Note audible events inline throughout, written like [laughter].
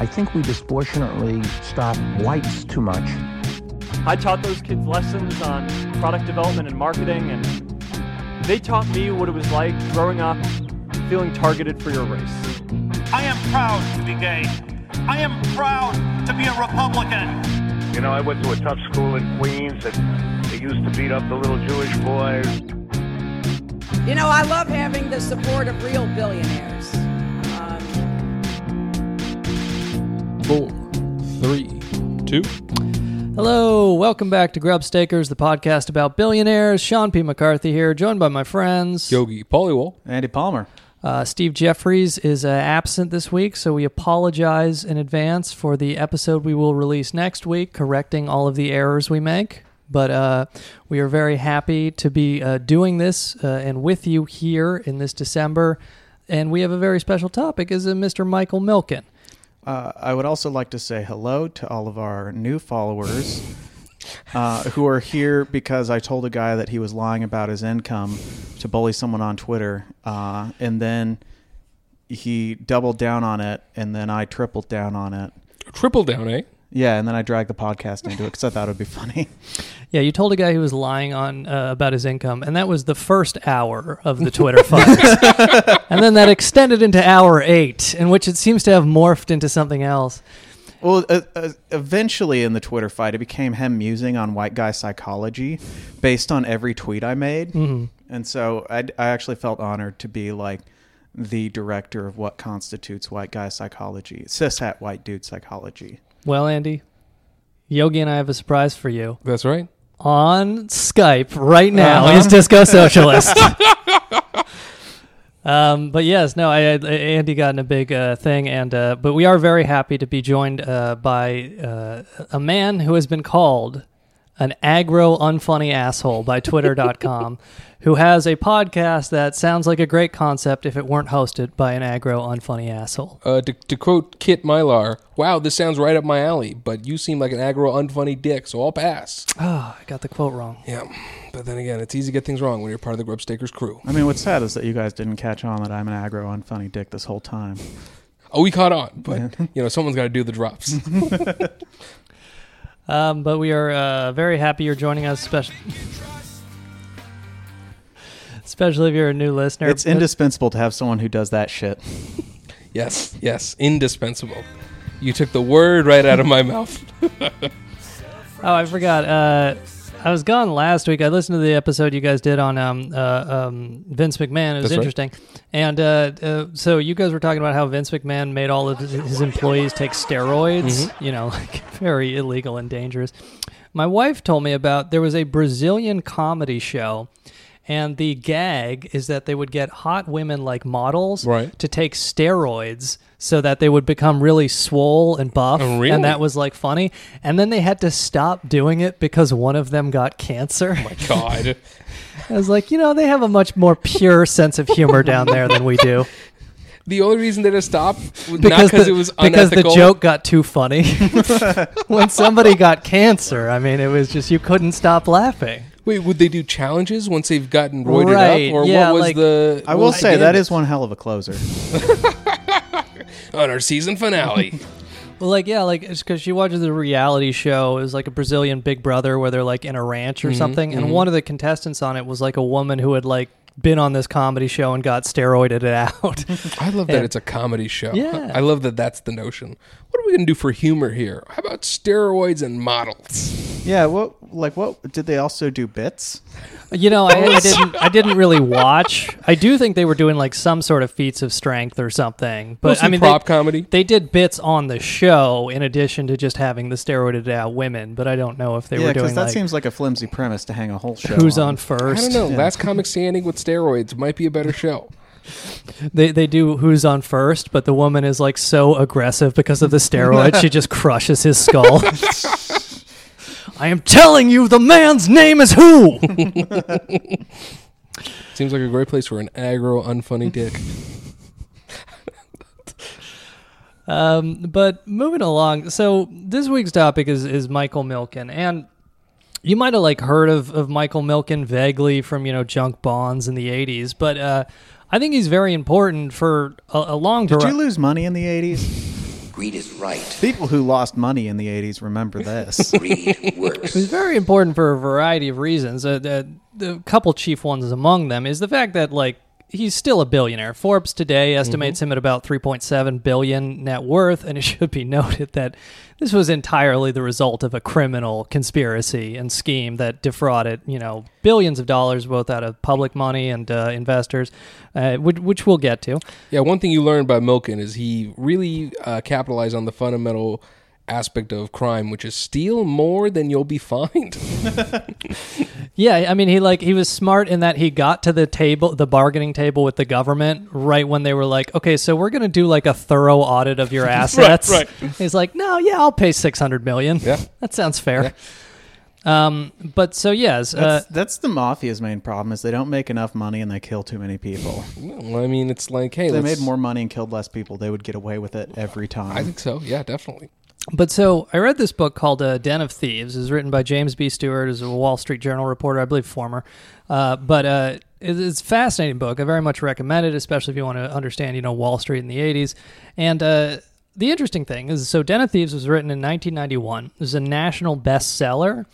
I think we disproportionately stop whites too much. I taught those kids lessons on product development and marketing, and they taught me what it was like growing up feeling targeted for your race. I am proud to be gay. I am proud to be a Republican. You know, I went to a tough school in Queens and they used to beat up the little Jewish boys. You know, I love having the support of real billionaires. Four, three, two. Hello, welcome back to Grubstakers, the podcast about billionaires. Sean P. McCarthy here, joined by my friends. Yogi Polywall. Andy Palmer. Uh, Steve Jeffries is uh, absent this week, so we apologize in advance for the episode we will release next week, correcting all of the errors we make. But uh, we are very happy to be uh, doing this uh, and with you here in this December. And we have a very special topic, is uh, Mr. Michael Milken. Uh, I would also like to say hello to all of our new followers uh, who are here because I told a guy that he was lying about his income to bully someone on Twitter. Uh, and then he doubled down on it, and then I tripled down on it. Triple down, eh? Yeah, and then I dragged the podcast into it because I thought it would be funny. [laughs] Yeah, you told a guy who was lying on uh, about his income, and that was the first hour of the Twitter fight, [laughs] and then that extended into hour eight, in which it seems to have morphed into something else. Well, uh, uh, eventually in the Twitter fight, it became him musing on white guy psychology based on every tweet I made. Mhm. And so I, I actually felt honored to be like the director of what constitutes white guy psychology, cishet white dude psychology. Well, Andy, Yogi and I have a surprise for you. That's right. On Skype right now Uh-huh. is Disco [laughs] Socialist. [laughs] um, but yes, no, I, I Andy got in a big uh, thing, and uh, but we are very happy to be joined uh, by uh, a man who has been called an aggro unfunny asshole by Twitter.com, [laughs] who has a podcast that sounds like a great concept if it weren't hosted by an aggro unfunny asshole. Uh, to, to quote Kit Mylar, wow, this sounds right up my alley, but you seem like an aggro, unfunny dick, so I'll pass. Oh, [sighs] I got the quote wrong. Yeah, but then again, it's easy to get things wrong when you're part of the Grubstakers crew. I mean, what's sad is that you guys didn't catch on that I'm an aggro unfunny dick this whole time. Oh, we caught on, but you know, someone's got to do the drops. [laughs] [laughs] Um, but we are uh, very happy you're joining us, especially, especially if you're a new listener. It's indispensable to have someone who does that shit. [laughs] yes, yes, indispensable. You took the word right out of my mouth. [laughs] Oh, I forgot. Uh, I was gone last week. I listened to the episode you guys did on um, uh, um, Vince McMahon. It was That's right. interesting. And uh, uh, so you guys were talking about how Vince McMahon made all of his, his employees take steroids, Mm-hmm. you know, [laughs] like very illegal and dangerous. My wife told me about there was a Brazilian comedy show. And the gag is that they would get hot women like models Right. to take steroids so that they would become really swole and buff. Oh, really? And that was like funny. And then they had to stop doing it because one of them got cancer. Oh my god. [laughs] I was like, you know, they have a much more pure sense of humor [laughs] down there than we do. The only reason they had to stop was not Because it was because the joke got too funny. [laughs] when somebody got cancer, I mean, it was just you couldn't stop laughing. Wait, would they do challenges once they've gotten roided Right, up, or yeah, what was like- the? I will was say that gambit? one hell of a closer. [laughs] on our season finale. [laughs] Well, like yeah, like it's because she watches a reality show. It was like a Brazilian Big Brother where they're like in a ranch or Mhm, something, and mhm. one of the contestants on it was like a woman who had like been on this comedy show and got steroided [laughs] out. I love that And- it's a comedy show. Yeah. I love that that's the notion. What are we going to do for humor here? How about steroids and models? Yeah, what like what did they also do bits? You know, I, I didn't. I didn't really watch. I do think they were doing like some sort of feats of strength or something. But Mostly I mean, prop they, comedy. They did bits on the show in addition to just having the steroided out women. But I don't know if they yeah, were doing it because that like seems like a flimsy premise to hang a whole show. who's on on I don't know. Yeah. Last comic standing with steroids might be a better show. They they do who's on first, but the woman is like so aggressive because of the steroids. she just crushes his skull. [laughs] I am telling you, the man's name is who. [laughs] Seems like a great place for an aggro, unfunny dick. [laughs] Um, but moving along, so this week's topic is is Michael Milken, and you might have like heard of, of Michael Milken vaguely from you know junk bonds in the '80s, but uh, I think he's very important for a, a long Did vari- you lose money in the eighties? Greed is right. People who lost money in the 80s remember this. [laughs] Greed works. It's very important for a variety of reasons. Uh, the, the couple chief ones among them is the fact that like he's still a billionaire. Forbes today estimates him at about 3.7 billion net worth, and it [laughs] should be noted that this was entirely the result of a criminal conspiracy and scheme that defrauded, you know, billions of dollars both out of public money and uh, investors, uh, which, which we'll get to. Yeah, one thing you learned by Milken is he really uh, capitalized on the fundamental aspect of crime, which is steal more than you'll be [laughs] fined. [laughs] Yeah, I mean, he like he was smart in that he got to the table, the bargaining table with the government right when they were like, "Okay, so we're gonna do like a thorough audit of your [laughs] assets." right. [laughs] He's like, "No, yeah, I'll pay six hundred million. Yeah. [laughs] that sounds fair." Um, but so yes, uh, That's, that's the mafia's main problem is they don't make enough money and they kill too many people. well, I mean, it's like, hey, If they let's- made more money and killed less people, they would get away with it every time. I think so. Yeah, definitely. But so I read this book called uh, Den of Thieves. It's written by James B. Stewart, who's a Wall Street Journal reporter, I believe, former. Uh, but uh, it- it's a fascinating book. I very much recommend it, especially if you want to understand, you know, Wall Street in the '80s. And uh, the interesting thing is, so Den of Thieves was written in 1991. It was a national bestseller.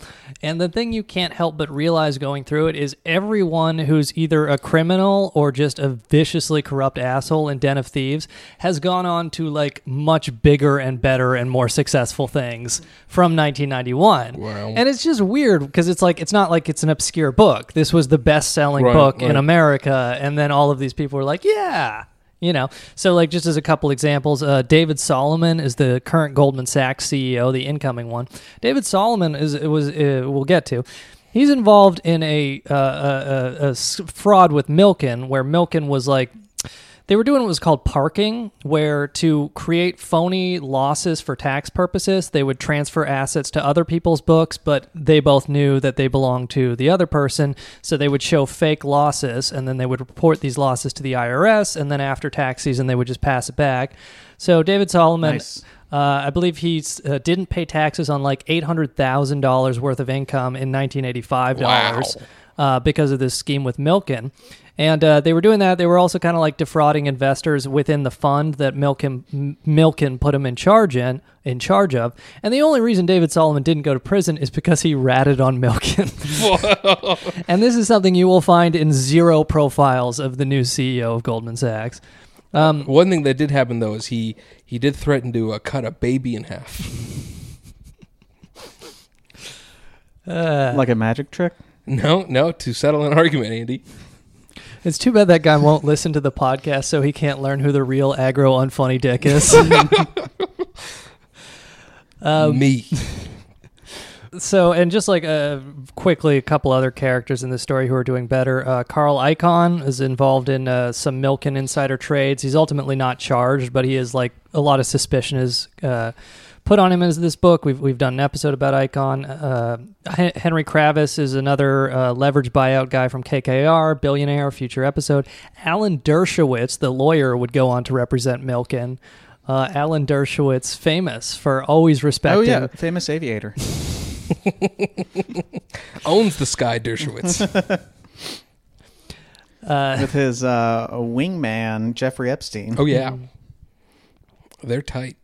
And the thing you can't help but realize going through it is everyone who's either a criminal or just a viciously corrupt asshole in Den of Thieves has gone on to like much bigger and better and more successful things from 1991. Wow. And it's just weird because it's like, it's not like it's an obscure book. This was the best selling Right, book in. America. And then all of these people were like, yeah. You know, so like just as a couple examples, uh, David Solomon is the current Goldman Sachs CEO, the incoming one. David Solomon is it was uh, we'll get to. He's involved in a, uh, a, a, a fraud with Milken, where Milken was like they were doing what was called parking, where to create phony losses for tax purposes, they would transfer assets to other people's books, but they both knew that they belonged to the other person. So they would show fake losses, and then they would report these losses to the IRS, and then after tax season, they would just pass it back. So David Solomon. Nice. Uh, I believe he uh, didn't pay taxes on like eight hundred thousand dollars worth of income in nineteen eighty five dollars uh, because of this scheme with Milken. And uh, they were doing that. They were also kind of like defrauding investors within the fund that Milken Milken put him in charge in in charge of. And the only reason David Solomon didn't go to prison is because he ratted on Milken. [laughs] and this is something you will find in zero profiles of the new CEO of Goldman Sachs. Um, One thing that did happen though is he he did threaten to uh, cut a baby in half. uh, like a magic trick? No, no, to settle an argument, Andy. It's too bad that guy won't listen to the podcast, so he can't learn who the real aggro unfunny dick is. [laughs] Um, Me. So, and just like uh, quickly, a couple other characters in the story who are doing better. Uh, Carl Icahn is involved in uh, some Milken insider trades. He's ultimately not charged, but he is like a lot of suspicion is uh, put on him as this book. We've we've done an episode about Icahn. Uh, Hen- Henry Kravis is another uh, leverage buyout guy from KKR, billionaire. Future episode. Alan Dershowitz, the lawyer, would go on to represent Milken. Uh, Alan Dershowitz, famous for always Oh, respecting yeah. Famous aviator. [laughs] Owns the Sky Dershowitz. uh, [laughs] with his uh, wingman, Jeffrey Epstein. oh yeah. They're tight.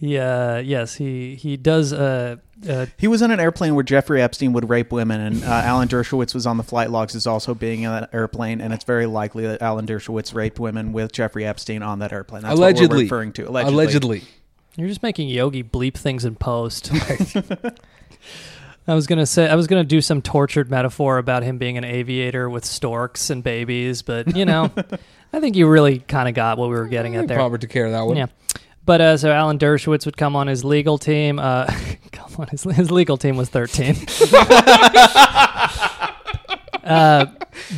Yeah, yes, he he does. Uh, uh, He was on an airplane where Jeffrey Epstein would rape women, and uh, Alan Dershowitz was on the flight logs as also being in that airplane, and it's very likely that Alan Dershowitz raped women with Jeffrey Epstein on that airplane. That's what we're Allegedly. referring to. Allegedly. Allegedly. you're just making Yogi bleep things in post. [laughs] [laughs] I was gonna say I was gonna do some tortured metaphor about him being an aviator with storks and babies, but you know, [laughs] I think you really kind of got what we were getting at there. Robert took care of that one. Yeah. But uh, so Alan Dershowitz would come on his legal team. Uh, [laughs] come on, his, his legal team was 13. [laughs] uh,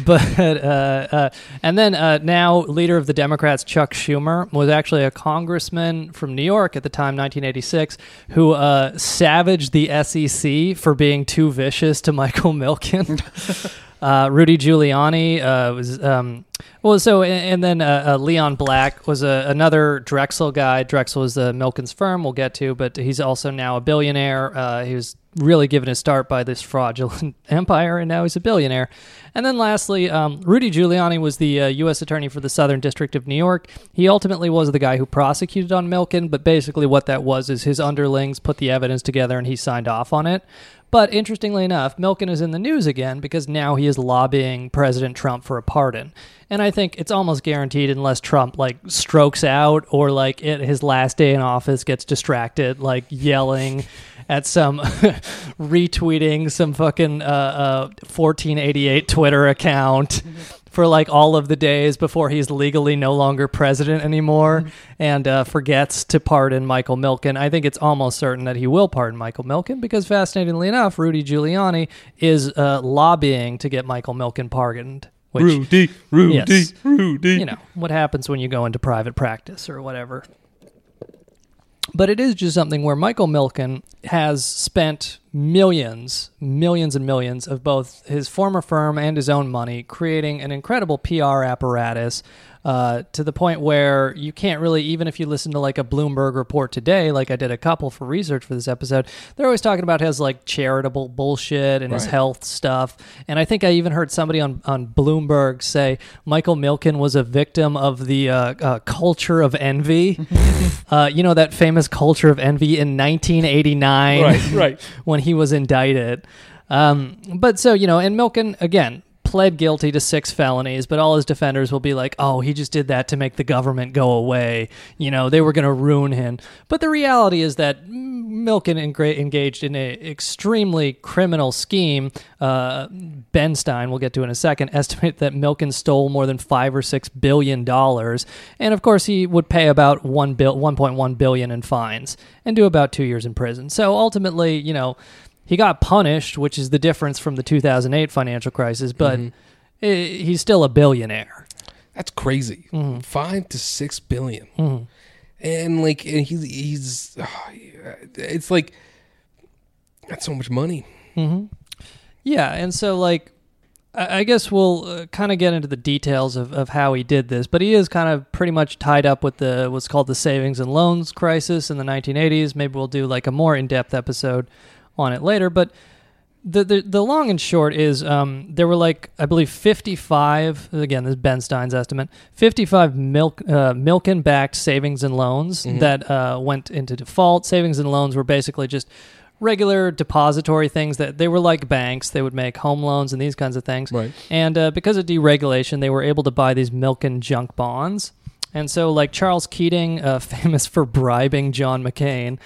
but uh, uh, and then uh, now leader of the Democrats, Chuck Schumer, was actually a congressman from New York at the time, 1986, who uh, savaged the SEC for being too vicious to Michael Milken. [laughs] Uh, Rudy Giuliani uh, was um, well, so and, and then uh, uh, Leon Black was a, another Drexel guy. Drexel is the Milken's firm. We'll get to, but he's also now a billionaire. Uh, he was really given his start by this fraudulent [laughs] empire, and now he's a billionaire. And then lastly, um, Rudy Giuliani was the uh, U.S. attorney for the Southern District of New York. He ultimately was the guy who prosecuted on Milken, but basically what that was is his underlings put the evidence together and he signed off on it. But interestingly enough, Milken is in the news again because now he is lobbying President Trump for a pardon. And I think it's almost guaranteed unless Trump like strokes out or like at his last day in office gets distracted, like yelling at some [laughs] retweeting some fucking uh, uh, 1488 Twitter account for like all of the days before he's legally no longer president anymore and uh, forgets to pardon Michael Milken. I think it's almost certain that he will pardon Michael Milken because, fascinatingly enough, Rudy Giuliani is uh, lobbying to get Michael Milken pardoned. Which, Rudy, Rudy, Yes. Rudy. you know what happens when you go into private practice or whatever. But it is just something where Michael Milken has spent millions, millions and millions of both his former firm and his own money creating an incredible PR apparatus uh, to the point where you can't really, even if you listen to like a Bloomberg report today, like I did a couple for research for this episode, they're always talking about his like charitable bullshit and his health stuff. And I think I even heard somebody on, on Bloomberg say Michael Milken was a victim of the uh, uh, culture of envy. [laughs] uh, you know, that famous culture of envy in 1989 Right, right. [laughs] when he was indicted. Um, but so, you know, and Milken, again, pled guilty to six felonies, but all his defenders will be like, oh, he just did that to make the government go away. You know, they were going to ruin him. But the reality is that Milken engaged in an extremely criminal scheme. Uh, ben Stein, we'll get to in a second, [laughs] estimate that Milken stole more than five or six billion dollars. And of course, he would pay about one bill, 1.1 billion in fines and do about two years in prison. So ultimately, you know, he got punished, which is the difference from the 2008 financial crisis, but i he's still a billionaire. That's crazy. Mm-hmm. Five to six billion. and like, and he's he's, it's like that's so much money. Yeah, and so like I I guess we'll uh, kind of get into the details of, of how he did this, but he is kind of pretty much tied up with the what's called the savings and loans crisis in the 1980s. Maybe we'll do like a more in depth episode on it later. But the the, the long and short is um, there were like I believe 55 again this is Ben Stein's estimate 55 milk uh, Milken backed savings and loans that uh, went into default. Savings and loans were basically just regular depository things that they were like banks. They would make home loans and these kinds of things. Right. And uh, because of deregulation, they were able to buy these Milken junk bonds. And so, like Charles Keating, uh, [laughs] famous for bribing John McCain,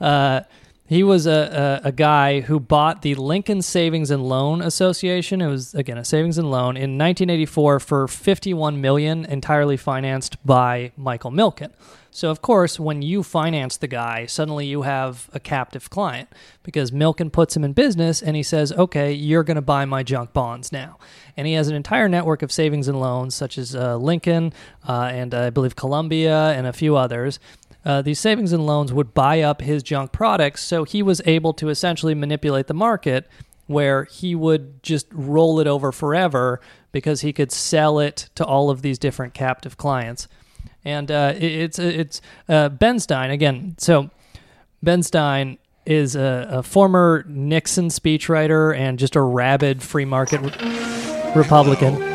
uh, he was a, a, a guy who bought the Lincoln Savings and Loan Association. It was again a savings and loan in 1984 for 51 million, entirely financed by Michael Milken. So of course, when you finance the guy, suddenly you have a captive client because Milken puts him in business and he says, "Okay, you're going to buy my junk bonds now." And he has an entire network of savings and loans, such as uh, Lincoln uh, and uh, I believe Columbia and a few others. Uh, these savings and loans would buy up his junk products, so he was able to essentially manipulate the market where he would just roll it over forever because he could sell it to all of these different captive clients. And uh, it- it's it's uh, Ben Stein again. So Ben Stein is a, a former Nixon speechwriter and just a rabid free market re- Republican.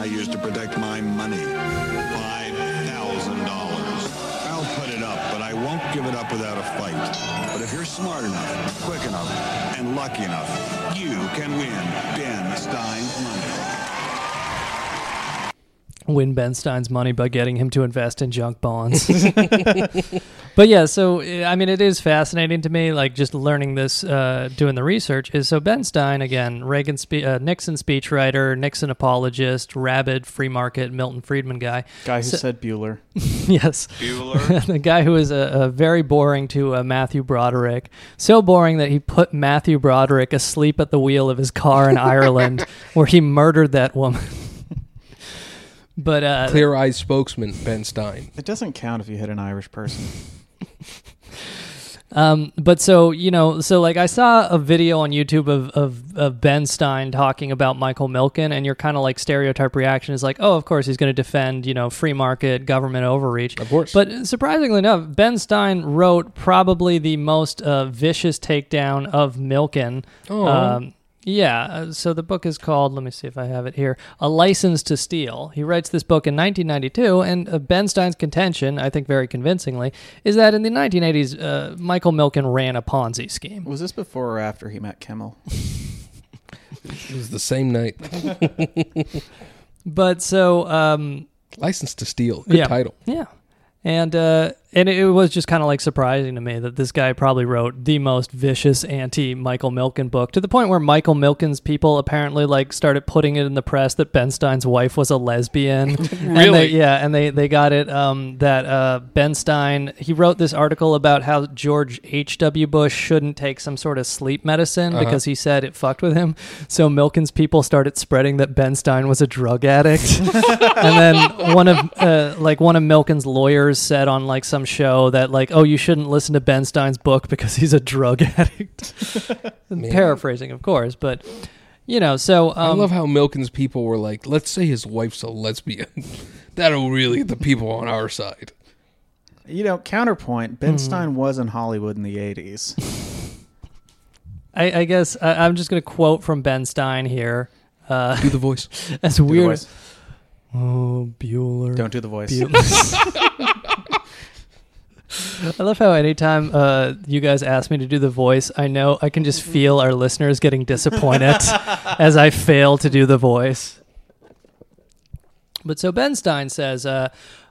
I use to protect my money. $5,000. I'll put it up, but I won't give it up without a fight. But if you're smart enough, quick enough, and lucky enough, you can win Ben Stein's money. Win Ben Stein's money by getting him to invest in junk bonds. [laughs] [laughs] but yeah, so I mean, it is fascinating to me, like just learning this, uh, doing the research. Is so Ben Stein again, Reagan, spe- uh, Nixon speechwriter, Nixon apologist, rabid free market, Milton Friedman guy. Guy who So- said Bueller. [laughs] yes, Bueller, the guy who was a, a very boring to uh, Matthew Broderick, so boring that he put Matthew Broderick asleep at the wheel of his car in Ireland, where he murdered that woman. But uh, Clear eyes spokesman Ben Stein. It doesn't count if you hit an Irish person. [laughs] Um, but so you know, so like I saw a video on YouTube of, of, of Ben Stein talking about Michael Milken, and your kind of like stereotype reaction is like, oh, of course he's going to defend you know free market government overreach. Of course. But surprisingly enough, Ben Stein wrote probably the most uh, vicious takedown of Milken. Oh. Um, yeah, uh, so the book is called, let me see if I have it here, A License to Steal. He writes this book in 1992, and uh, Ben Stein's contention, I think very convincingly, is that in the 1980s, uh, Michael Milken ran a Ponzi scheme. Was this before or after he met Kimmel? [laughs] It was the same night. [laughs] But so, um, License to Steal. Good yeah, title. Yeah. And uh, and it was just kind of like surprising to me that this guy probably wrote the most vicious anti Michael Milken book to the point where Michael Milken's people apparently like started putting it in the press that Ben Stein's wife was a lesbian. [laughs] And Really? they- yeah, and they they got it um, that uh, Ben Stein he wrote this article about how George H W Bush shouldn't take some sort of sleep medicine Uh-huh. because he said it fucked with him. So Milken's people started spreading that Ben Stein was a drug addict. [laughs] and then one of uh, like one of Milken's lawyers said on like some show that like oh you shouldn't listen to Ben Stein's book because he's a drug [laughs] addict. [laughs] Paraphrasing, of course, but you know so I um, love how Milken's people were like, let's say his wife's a lesbian. [laughs] That'll really get the people on our side. You know, counterpoint. Ben Hmm. Stein was in Hollywood in the '80s. I, I guess I, I'm just gonna quote from Ben Stein here. Uh, Do the voice. That's Do the weird. voice. Oh, Bueller. Don't do the voice. I love how anytime uh, you guys ask me to do the voice, I know I can just feel our listeners getting disappointed [laughs] [laughs] as I fail to do the voice. But so Ben Stein says, uh,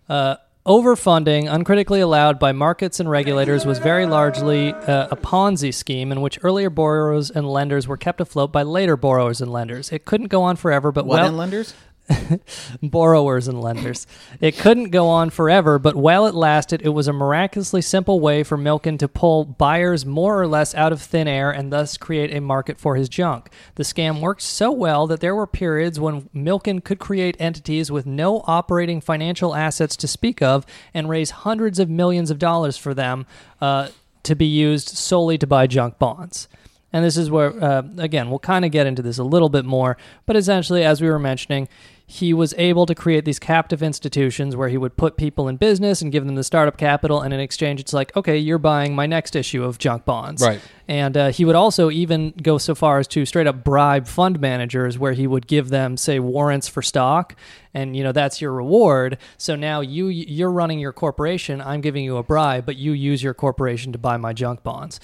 uh, overfunding, uncritically allowed by markets and regulators, was very largely uh, a Ponzi scheme in which earlier borrowers and lenders were kept afloat by later borrowers and lenders. It couldn't go on forever, but What well, lenders? [laughs] borrowers and lenders. It couldn't go on forever, but while it lasted, it was a miraculously simple way for Milken to pull buyers more or less out of thin air and thus create a market for his junk. The scam worked so well that there were periods when Milken could create entities with no operating financial assets to speak of and raise hundreds of millions of dollars for them uh, to be used solely to buy junk bonds. And this is where, uh, again, we'll kind of get into this a little bit more. But essentially, as we were mentioning, he was able to create these captive institutions where he would put people in business and give them the startup capital. And in exchange, it's like, okay, you're buying my next issue of junk bonds. Right. And uh, he would also even go so far as to straight up bribe fund managers where he would give them, say, warrants for stock. And, you know, that's your reward. So now you, you're running your corporation. I'm giving you a bribe, but you use your corporation to buy my junk bonds.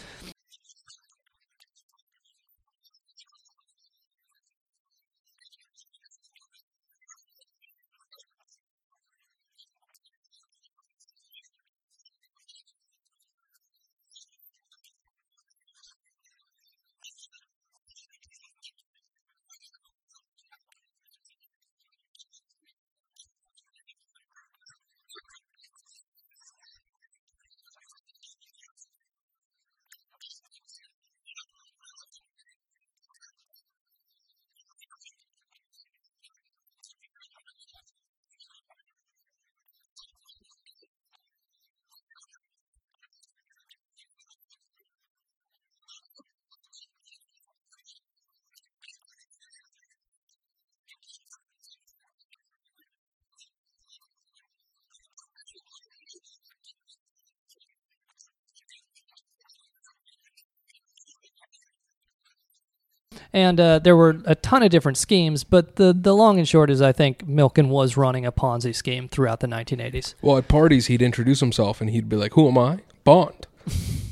And uh, there were a ton of different schemes, but the, the long and short is I think Milken was running a Ponzi scheme throughout the 1980s. Well, at parties, he'd introduce himself and he'd be like, Who am I? Bond.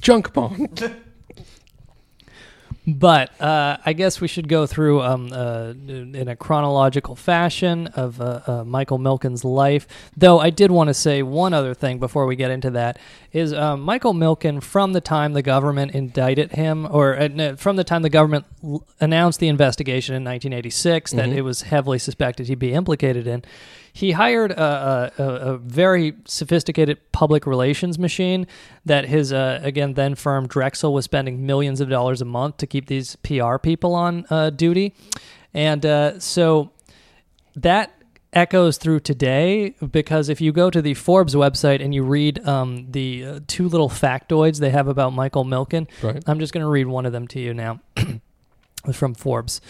Junk Bond. [laughs] But uh, I guess we should go through um, uh, in a chronological fashion of uh, uh, Michael Milken's life. Though I did want to say one other thing before we get into that is uh, Michael Milken, from the time the government indicted him, or uh, from the time the government l- announced the investigation in 1986 that Mhm. it was heavily suspected he'd be implicated in, he hired a, a, a, very sophisticated public relations machine that his uh, again then firm Drexel was spending millions of dollars a month to keep these PR people on uh, duty, and uh, so that echoes through today because if you go to the Forbes website and you read um, the uh, two little factoids they have about Michael Milken, Right. I'm just going to read one of them to you now [clears throat] from Forbes.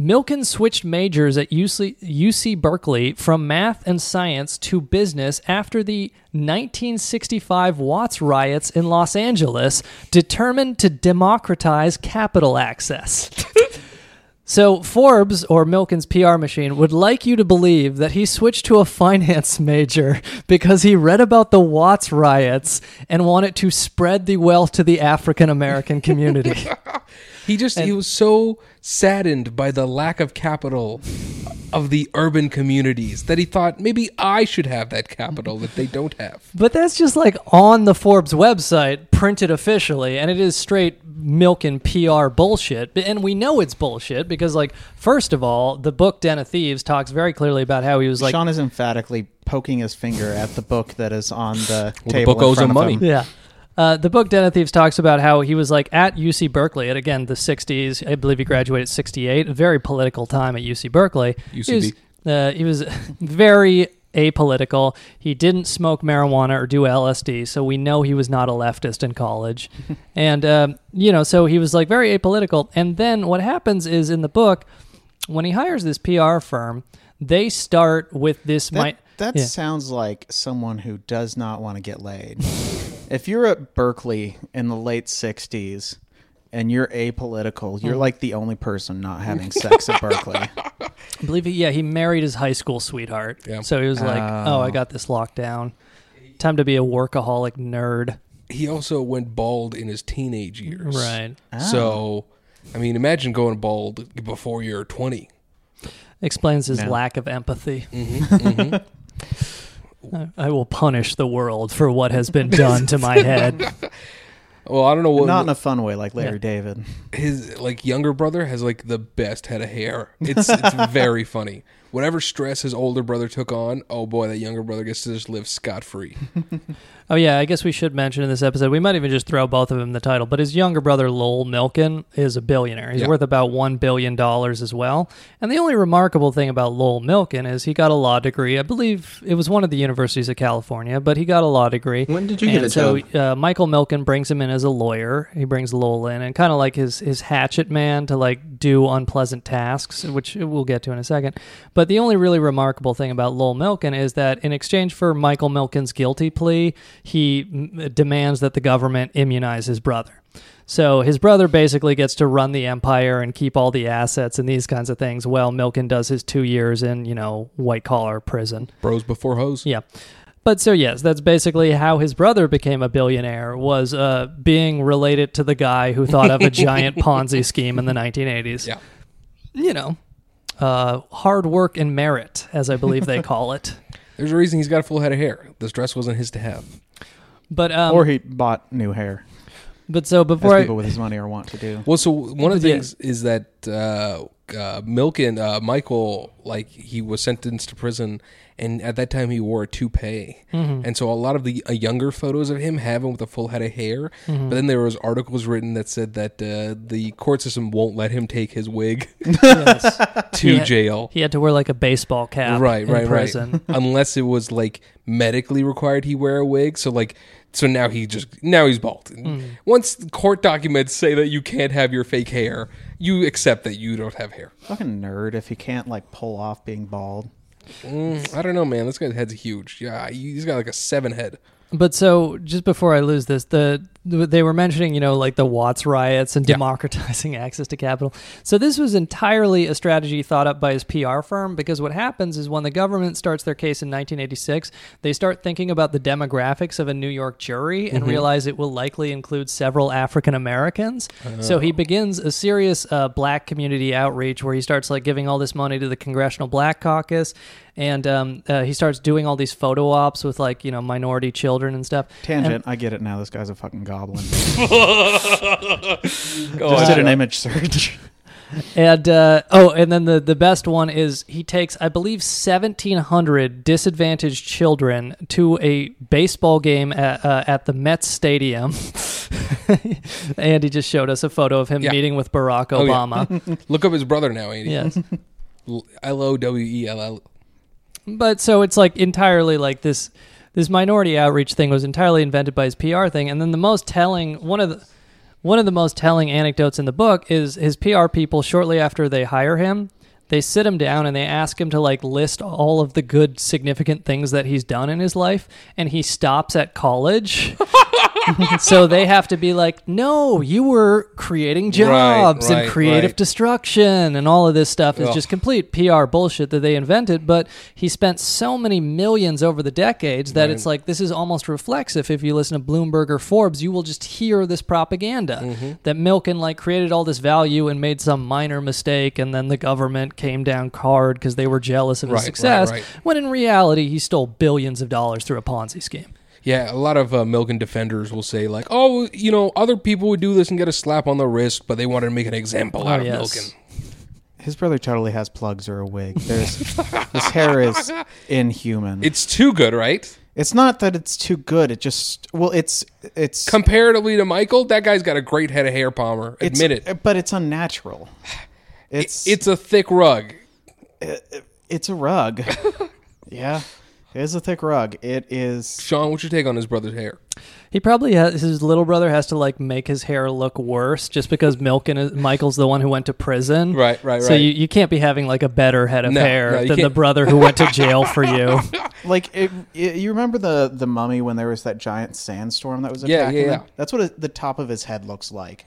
Milken switched majors at UC, UC Berkeley from math and science to business after the 1965 Watts riots in Los Angeles, determined to democratize capital access. [laughs] So Forbes or Milken's PR machine would like you to believe that he switched to a [laughs] finance major because he read about the Watts riots and wanted to spread the wealth to the African American [laughs] community. He just he was so saddened by the lack of capital of the urban communities that he thought maybe I should have that capital that they don't have. But that's just like on the Forbes website, printed officially, and it is straight Milken PR bullshit. And we know it's bullshit because, like, first of all, the book Den of Thieves talks very clearly about how he was like, Sean is emphatically poking his finger at the book that is on the the table. book in owes front him of money. him. Yeah. Uh, the book Den of Thieves talks about how he was like at UC Berkeley at again the 60s. I believe he graduated 68. A very political time at UC Berkeley. He was, UCB. uh, he was [laughs] very apolitical. He didn't smoke marijuana or do LSD, so we know he was not a leftist in college. [laughs] and um, you know, so he was like very apolitical. And then what happens is in the book, when he hires this PR firm, they start with this. That, mi- that Yeah. sounds like someone who does not want to get laid. if you're at Berkeley in the late 60s and you're apolitical, you're Mm. like the only person not having sex at Berkeley. I [laughs] believe he, yeah, he married his high school sweetheart. Yeah. So he was like, "Oh, Oh. I got this locked down. Time to be a workaholic nerd." He also went bald in his teenage years. Right. So, I mean, imagine going bald before you're 20. Explains his Yeah. lack of empathy. Mm-hmm, I- [laughs] I will punish the world for what has been done to my head. [laughs] Well, I don't know what not in a fun way like Larry. David. his like younger brother has like the best head of hair. [laughs] It's it's very funny. Whatever stress his older brother took on, oh boy, that younger brother gets to just live scot free. [laughs] Oh yeah, I guess we should mention in this episode. We might even just throw both of them the title. But his younger brother Lowell Milken is a billionaire. He's Yeah. worth about one billion dollars as well. And the only remarkable thing about Lowell Milken is he got a law degree. I believe it was one of the universities of California, but he got a law degree. When did you and get a so uh, Michael Milken brings him in as a lawyer. He brings Lowell in and kind of like his his hatchet man to like do unpleasant tasks, which we'll get to in a second. But the only really remarkable thing about Lowell Milken is that in exchange for Michael Milken's guilty plea, he demands that the government immunize his brother. So his brother basically gets to run the empire and keep all the assets and these kinds of things. While Milken does his two years in, you know, white collar prison. Bros before hoes. Yeah. But so yes, that's basically how his brother became a billionaire was uh, being related to the guy who thought of a giant [laughs] Ponzi scheme in the 1980s. Yeah. You know, uh, hard work and merit, as I believe they call it. [laughs] There's a reason he's got a full head of hair. This dress wasn't his to have. But um, or he bought new hair, but so as before I, people with his money are want to do. Well, so one of the Yeah. things is that uh, uh, Milken, uh, Michael, like he was sentenced to prison, and at that time he wore a toupee, Mm-hmm. and so a lot of the uh, younger photos of him have him with a full head of hair. Mm-hmm. But then there was articles written that said that uh, the court system won't let him take his wig [laughs] yes, to He had- jail. he had to wear like a baseball cap right, in right, prison. right. Unless it was like medically required he wear a wig. So like, so now he just now he's bald. Mm. Once court documents say that you can't have your fake hair, you accept that you don't have hair. Fucking nerd if he can't like pull off being bald. Mm, I don't know, man. This guy's head's huge. Yeah, he's got like a seven head. But so, just before I lose this, the they were mentioning, you know, like the Watts riots and Yeah. democratizing [laughs] access to capital. So this was entirely a strategy thought up by his PR firm because what happens is when the government starts their case in 1986, they start thinking about the demographics of a New York jury and realize it will likely include several African Americans. So he begins a serious uh, black community outreach where he starts like giving all this money to the Congressional Black Caucus. And um, uh, he starts doing all these photo ops with like you know minority children and stuff. Tangent. I get it now. This guy's a fucking goblin. [laughs] Just did an image search. And uh, oh, and then the the best one is he takes I believe seventeen hundred disadvantaged children to a baseball game at uh, at the Mets Stadium. [laughs] Andy just showed us a photo of him Yeah. meeting with Barack Oh, yeah. Obama. [laughs] Look up his brother now, Andy. yes. L O W E L L. But so it's like entirely like this this minority outreach thing was entirely invented by his PR thing, and then the most telling one of the one of the most telling anecdotes in the book is his PR people shortly after they hire him. They sit him down and they ask him to like list all of the good significant things that he's done in his life and he stops at college. [laughs] so they have to be like, "No, you were creating jobs right, and creative right. destruction and all of this stuff is Ugh. just complete PR bullshit that they invented, but he spent so many millions over the decades that Right. it's like this is almost reflexive. If you listen to Bloomberg or Forbes, you will just hear this propaganda Mm-hmm. that Milken like created all this value and made some minor mistake, and then the government came down hard because they were jealous of his Right, right, success. right. When in reality, he stole billions of dollars through a Ponzi scheme. Yeah, a lot of uh, Milken defenders will say like, "Oh, you know, other people would do this and get a slap on the wrist, but they wanted to make an example out Oh, of yes. Milken." His brother totally has plugs or a wig. There's his hair is [laughs] inhuman. It's too good, right? It's not that it's too good. It just well, it's it's Comparatively to Michael, that guy's got a great head of hair, Palmer. Admit it. but it's unnatural. It's It's a thick rug. it's a rug. [laughs] yeah, it is a thick rug. It is. Sean, what's your take on his brother's hair? He probably has his little brother has to like make his hair look worse just because Milken is, uh, Michael's the one who went to prison. Right, right, So you, you can't be having like a better head of No, hair no, than the can't. brother who went to jail for you. [laughs] Like it, it- you remember the the mummy when there was that giant sandstorm that was Yeah, attacking yeah, them? yeah. That's what it, the top of his head looks like.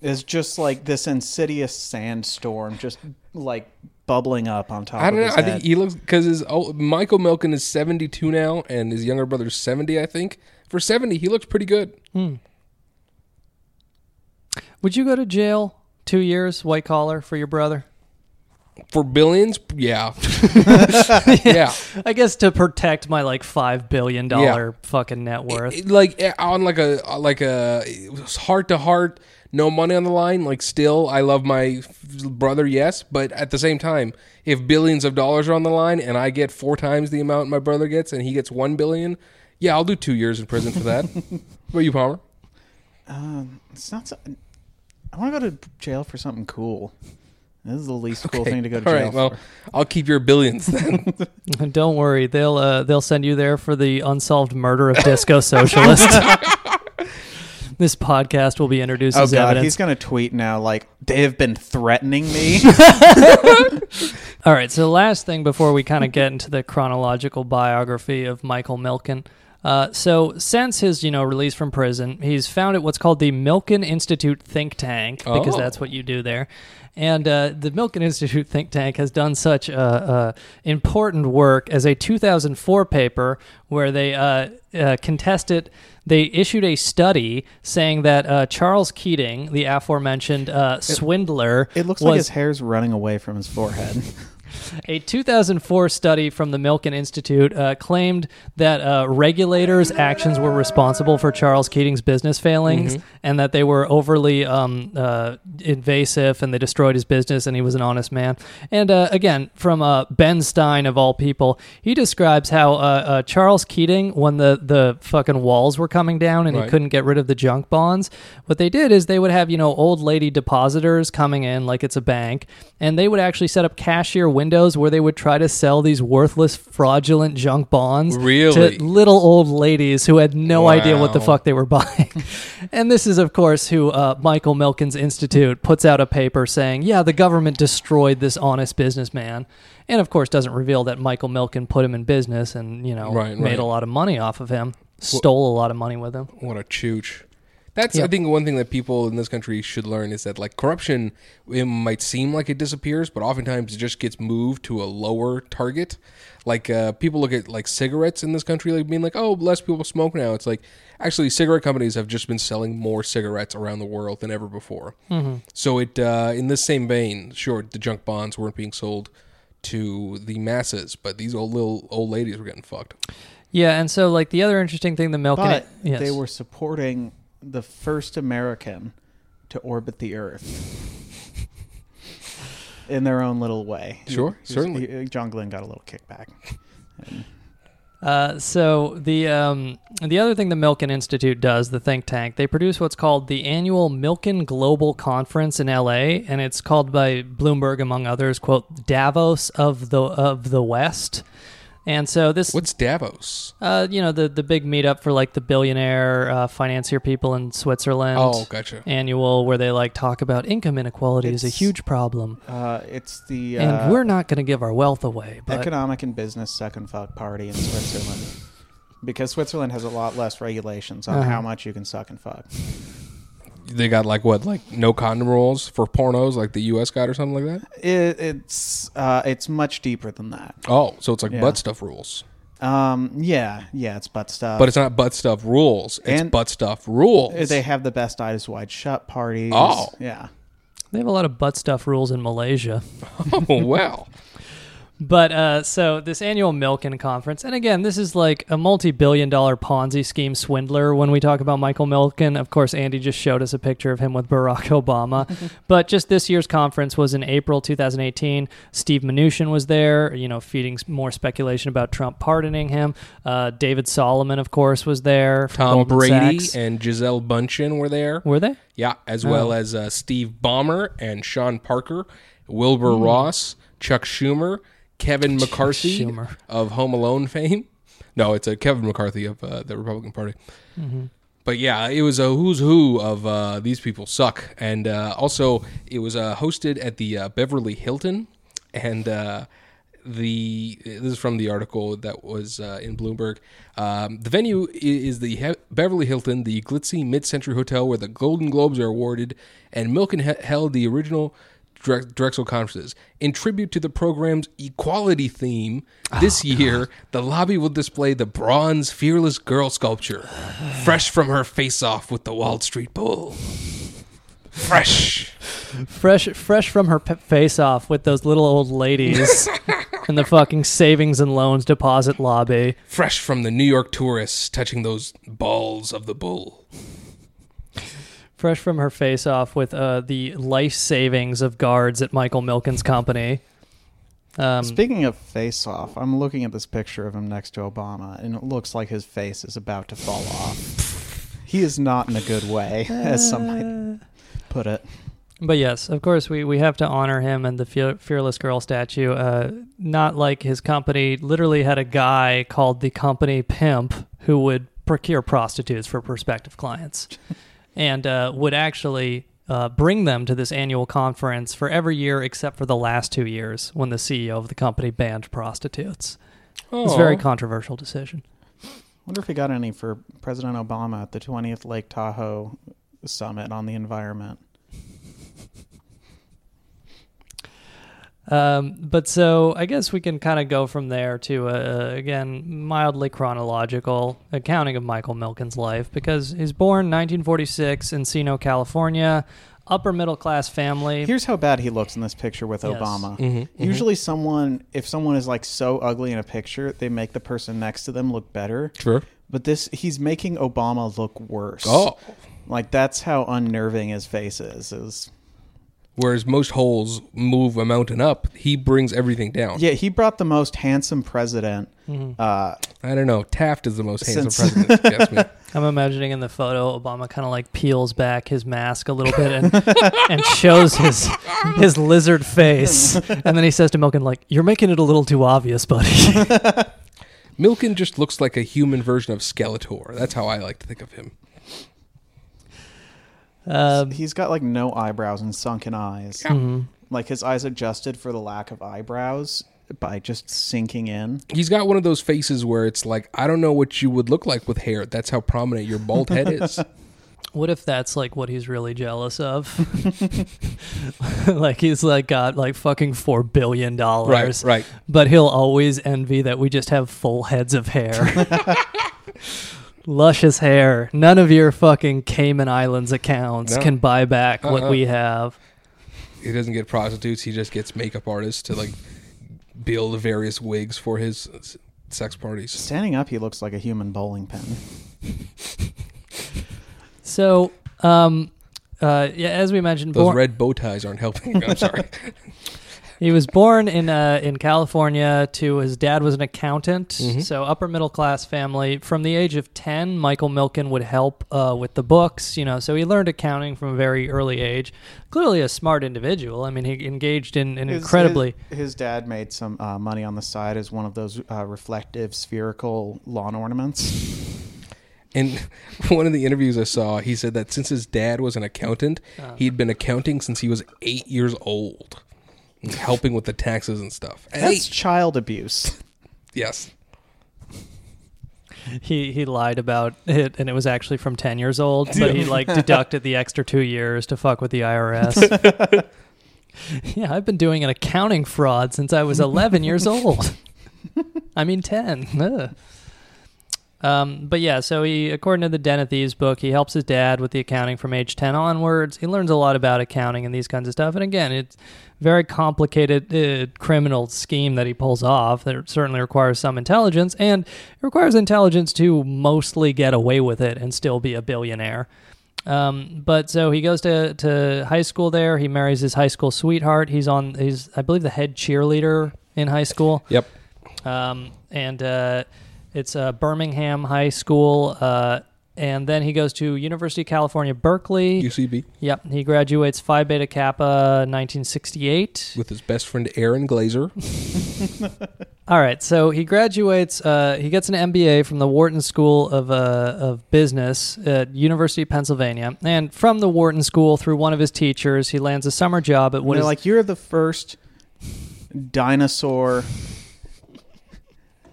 It's just like this insidious sandstorm, just like bubbling up on top. I don't of know. his I think he looks because his oh, Michael Milken is seventy two now, and his younger brother's seventy. I think for seventy, he looks pretty good. Hmm. Would you go to jail two years, white collar, for your brother? For billions, [laughs] yeah, yeah. I guess to protect my like five billion dollar fucking net worth. It- like eh, on like a like a heart to heart, no money on the line. Like still, I love my brother, yes, but at the same time, if billions of dollars are on the line and I get four times the amount my brother gets and he gets one billion, yeah, I'll do two years in prison for that. [laughs] what about you, Palmer? it's not. So, I want to go to jail for something cool. This is the least cool Okay. thing to go to All jail right, well. I'll keep your billions then. [laughs] [laughs] Don't worry, they'll uh, they'll send you there for the unsolved murder of Disco [laughs] Socialist. this podcast will be introduced Oh as god, evidence. he's gonna tweet now like they have been threatening me. All right, so last thing before we kind of get into the chronological biography of Michael Milken. Uh, so since his, you know, release from prison, he's founded what's called the Milken Institute think tank because Oh. that's what you do there. And uh, the Milken Institute think tank has done such uh, uh, important work as a 2004 paper where they uh, uh, contested. They issued a study saying that uh, Charles Keating, the aforementioned uh, swindler, it looks was like his hair's running away from his forehead. [laughs] a 2004 study from the Milken Institute uh, claimed that uh, regulators' actions were responsible for Charles Keating's business failings and that they were overly um, uh, invasive and they destroyed his business and he was an honest man. And uh, again, from uh, Ben Stein, of all people, he describes how uh, uh, Charles Keating, when the, the fucking walls were coming down and Right. he couldn't get rid of the junk bonds, what they did is they would have, you know, old lady depositors coming in like it's a bank and they would actually set up cashier windows where they would try to sell these worthless, fraudulent junk bonds Really? to little old ladies who had no idea what the fuck they were buying. [laughs] and this is, of course, who uh, Michael Milken's Institute puts out a paper saying, yeah, the government destroyed this honest businessman. And of course, doesn't reveal that Michael Milken put him in business and, you know, Right, made right. a lot of money off of him, stole a lot of money with him. What a chooch. That's I think one thing that people in this country should learn is that like corruption it might seem like it disappears, but oftentimes it just gets moved to a lower target. Like uh, people look at like cigarettes in this country, like being like, oh, less people smoke now. It's like actually cigarette companies have just been selling more cigarettes around the world than ever before. Mm-hmm. So it uh, in this same vein, sure, the junk bonds weren't being sold to the masses, but these old little old ladies were getting fucked. Yeah, and so like the other interesting thing the Milken but yes. they were supporting the first American to orbit the Earth [laughs] in their own little way. Sure, He- he- certainly. he- John Glenn got a little kickback. Uh, so the um, the other thing the Milken Institute does, the think tank, they produce what's called the annual Milken Global Conference in L.A. and it's called by Bloomberg, among others, "quote Davos of the of the West." And so this What's Davos? uh, you know, the the big meetup for like the billionaire uh, financier people in Switzerland. Oh, gotcha. Annual where they like talk about income inequality is a It's- huge problem, Uh, it's the uh, and we're not going to give our wealth away. But economic and business second fuck party in Switzerland. Because Switzerland has a lot less regulations on Uh-huh. how much you can suck and fuck. They got like what, like no condom rules for pornos, like the U.S. got or something like that. It, it's uh, it's much deeper than that. Oh, so it's like Yeah. butt stuff rules, Um, yeah, yeah, it's butt stuff. but it's not butt stuff rules. It's And- butt stuff rules. they have the best eyes wide shut parties. Oh. yeah. they have a lot of butt stuff rules in Malaysia. [laughs] oh well. But uh, so this annual Milken conference, and again, this is like a multi-billion-dollar Ponzi scheme swindler. When we talk about Michael Milken, of course, Andy just showed us a picture of him with Barack [laughs] Obama. [laughs] but just this year's conference was in April 2018. Steve Mnuchin was there, you know, feeding more speculation about Trump pardoning him. Uh, David Solomon, of course, was there. Tom Brady Sachs. and Gisele Bündchen were there. were they? Yeah, as well Oh. as uh, Steve Ballmer and Sean Parker, Wilbur Hmm. Ross, Chuck Schumer, Kevin McCarthy Schumer. of Home Alone fame. No, it's a Kevin McCarthy of uh, the Republican Party. Mm-hmm. But yeah, it was a who's who of uh, these people suck, and uh, also it was uh, hosted at the uh, Beverly Hilton, and uh, the this is from the article that was uh, in Bloomberg. Um, the venue is the he- Beverly Hilton, the glitzy mid-century hotel where the Golden Globes are awarded, and Milken he- held the original Drexel conferences. In tribute to the program's equality theme, oh, this year the lobby will display the bronze fearless girl sculpture, fresh from her face-off with the Wall Street Bull. Fresh. fresh fresh from her p- face off with those little old ladies [laughs] in the fucking savings and loans deposit lobby. fresh from the New York tourists touching those balls of the bull. Fresh from her face off with uh, the life savings of guards at Michael Milken's company. Um, Speaking of face off, I'm looking at this picture of him next to Obama, and it looks like his face is about to fall off. he is not in a good way, [laughs] as some might put it. but yes, of course, we, we have to honor him and the Fe- Fearless Girl statue. Uh, not like his company literally had a guy called the company pimp who would procure prostitutes for prospective clients. [laughs] and uh, would actually uh, bring them to this annual conference for every year except for the last two years when the CEO of the company banned prostitutes. It's a very controversial decision. wonder if he got any for President Obama at the 20th Lake Tahoe summit on the environment. Um, but so I guess we can kind of go from there to a, again mildly chronological accounting of Michael Milken's life because he's born 1946 in Encino, California, upper middle class family. Here's how bad he looks in this picture with Yes. Obama. Mm-hmm, Usually, someone, if someone is like so ugly in a picture, they make the person next to them look better. Sure. But this, he's making Obama look worse. Oh. Like, that's how unnerving his face is. is Whereas most holes move a mountain up, he brings everything down. Yeah, he brought the most handsome president. Uh, I don't know. Taft is the most handsome Since- [laughs] president. if you ask me. [laughs] I'm imagining in the photo Obama kind of like peels back his mask a little bit and [laughs] and shows his his lizard face, and then he says to Milken like, "You're making it a little too obvious, buddy." Milken just looks like a human version of Skeletor. That's how I like to think of him. Um, he's got like no eyebrows and sunken eyes. mhm. Like his eyes adjusted for the lack of eyebrows by just sinking in. He's got one of those faces where it's like, I don't know what you would look like with hair. That's how prominent your bald head is. [laughs] What if that's like what he's really jealous of? [laughs] like he's like got like fucking four billion dollars, Right, right. But he'll always envy that we just have full heads of hair, [laughs] luscious hair. None of your fucking Cayman Islands accounts No. can buy back what Uh-uh. we have. he doesn't get prostitutes. He just gets makeup artists to like build various wigs for his s- sex parties. Standing up, he looks like a human bowling pin. [laughs] So, um, uh, yeah, as we mentioned, Those born- red bow ties aren't helping. I'm sorry. [laughs] he was born in uh, in California. To his dad was an accountant, Mhm. so upper middle class family. From the age of ten, Michael Milken would help uh, with the books. You know, so he learned accounting from a very early age. Clearly, a smart individual. I mean, he engaged in an His- incredibly. His, his dad made some uh, money on the side as one of those uh, reflective spherical lawn ornaments. And [laughs] one of the interviews I saw, he said that since his dad was an accountant, Uh. he'd been accounting since he was eight years old, and helping with the taxes and stuff. At That's eight. child abuse. [laughs] Yes. he he lied about it, and it was actually from ten years old. But he like [laughs] deducted the extra two years to fuck with the IRS. [laughs] yeah, I've been doing an accounting fraud since I was eleven years old. I mean ten. Ugh. Um, but yeah, so he, according to the Den of Thieves book, he helps his dad with the accounting from age 10 onwards. He learns a lot about accounting and these kinds of stuff. And again, it's very complicated uh, criminal scheme that he pulls off that certainly requires some intelligence and it requires intelligence to mostly get away with it and still be a billionaire. Um, but so he goes to, to high school there. He marries his high school sweetheart. He's on, he's, I believe, the head cheerleader in high school. Yep. Um, and uh, it's uh, Birmingham High School. Uh, and then he goes to University of California, Berkeley. UCB. Yep. He graduates Phi Beta Kappa 1968. With his best friend Aaron Glazer. [laughs] [laughs] All right, so he graduates. Uh, he gets an MBA from the Wharton School of uh, of Business at University of Pennsylvania, and from the Wharton School, through one of his teachers, he lands a summer job at what like you're the first dinosaur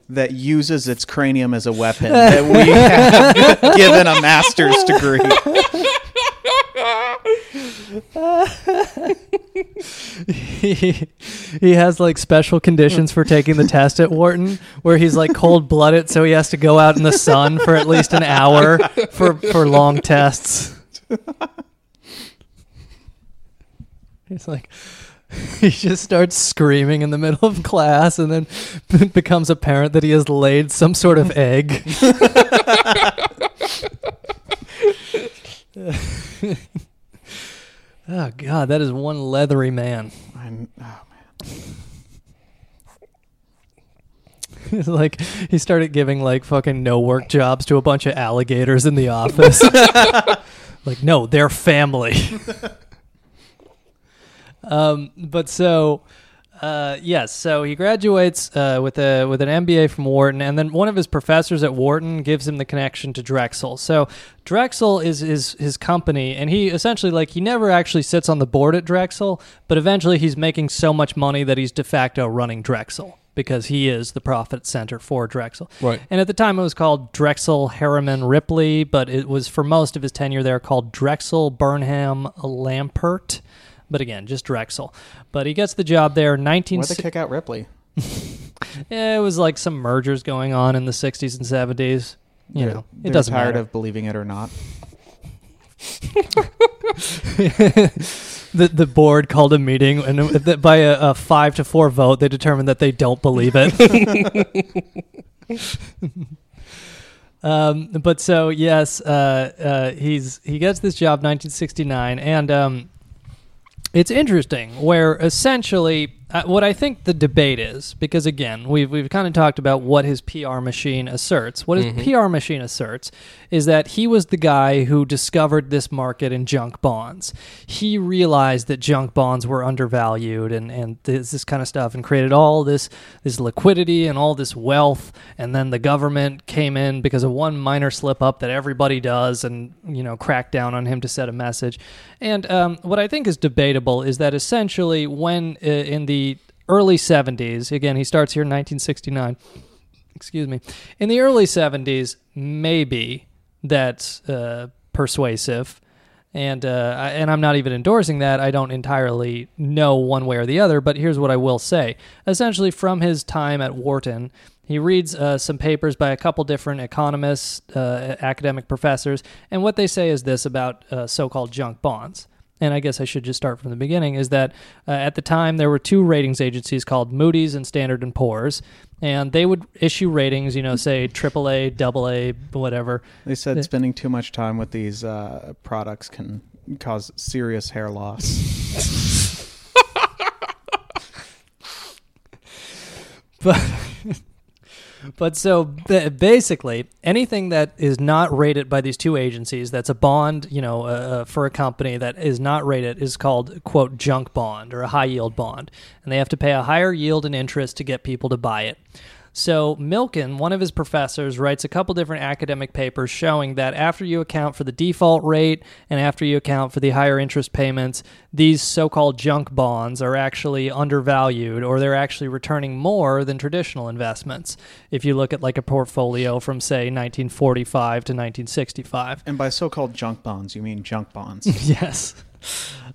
that uses its cranium as a weapon [laughs] that we have given a master's degree. he, [laughs] he has like special conditions for taking the test at Wharton, where he's like cold blooded, so he has to go out in the sun for at least an hour for for long tests. [laughs] He's like, [laughs] he just starts screaming in the middle of class, and then it [laughs] becomes apparent that he has laid some sort of egg. [laughs] oh God, that is one leathery man. I'm, oh, It's like he started giving like fucking no work jobs to a bunch of alligators in the office. like, no, they're family. Um, but so, uh, yes, so he graduates uh, with a with an MBA from Wharton, and then one of his professors at Wharton gives him the connection to Drexel. So Drexel is is his company, and he essentially like he never actually sits on the board at Drexel, but eventually he's making so much money that he's de facto running Drexel because he is the profit center for Drexel. Right. And at the time, it was called Drexel Harriman Ripley, but it was for most of his tenure there called Drexel Burnham Lambert. But again, just Drexel. But he gets the job there. 19. Why'd they kick out Ripley? [laughs] Yeah, it was like some mergers going on in the 60s and 70s. You They're- know, it doesn't tired matter. of believing it or not. [laughs] the the board called a meeting, and it- by a, a five to four vote, they determined that they don't believe it. [laughs] um, but so yes, uh, uh, he's he gets this job 1969, and um, it's interesting where essentially uh, what I think the debate is because again we've we've kind of talked about what his PR machine asserts. What his Mhm. PR machine asserts is that he was the guy who discovered this market in junk bonds. He realized that junk bonds were undervalued and and this, this kind of stuff and created all this this liquidity and all this wealth and then the government came in because of one minor slip up that everybody does and you know cracked down on him to set a message. And um, what I think is debatable is that essentially when uh, in the early 70s again he starts here in 1969 excuse me in the early 70s maybe that's uh, persuasive and uh, I- and I'm not even endorsing that. I don't entirely know one way or the other, but here's what I will say. Essentially, from his time at Wharton, he reads uh, some papers by a couple different economists, uh, academic professors, and what they say is this about uh, so-called junk bonds. And I guess I should just start from the beginning. Is that uh, at the time there were two ratings agencies called Moody's and Standard and Poor's, and they would issue ratings. You know, say AAA, AA, whatever. They said spending too much time with these uh, products can cause serious hair loss. [laughs] but but so basically anything that is not rated by these two agencies that's a bond you know uh, uh, for a company that is not rated is called quote junk bond or a high yield bond. And they have to pay a higher yield and interest to get people to buy it so Milken, one of his professors, writes a couple different academic papers showing that after you account for the default rate and after you account for the higher interest payments, these so-called junk bonds are actually undervalued or they're actually returning more than traditional investments. If you look at like a portfolio from say 1945 to 1965. And by so-called junk bonds, you mean junk bonds. [laughs] yes.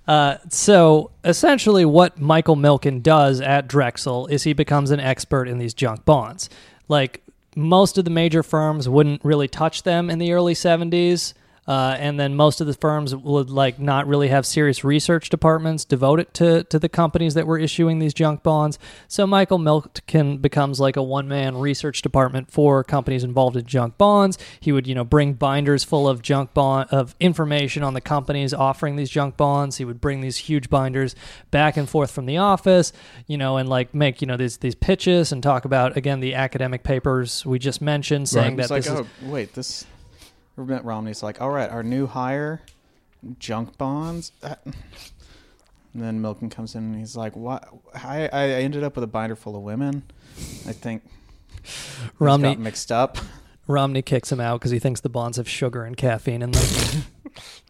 Uh, so essentially, what Michael Milken does at Drexel is he becomes an expert in these junk bonds. Like most of the major firms wouldn't really touch them in the early 70s. Uh, and then most of the firms would like not really have serious research departments devoted to to the companies that were issuing these junk bonds. So Michael Milken becomes like a one man research department for companies involved in junk bonds. He would you know bring binders full of junk bond of information on the companies offering these junk bonds. He would bring these huge binders back and forth from the office, you know, and like make you know these these pitches and talk about again the academic papers we just mentioned, saying It's that like, this is oh, wait, this. Mitt Romney's like, all right, our new hire, junk bonds. Uh, and then Milken comes in and he's like, "What? I, I ended up with a binder full of women. I think Romney got mixed up." Romney kicks him out because he thinks the bonds have sugar and caffeine in them. [laughs]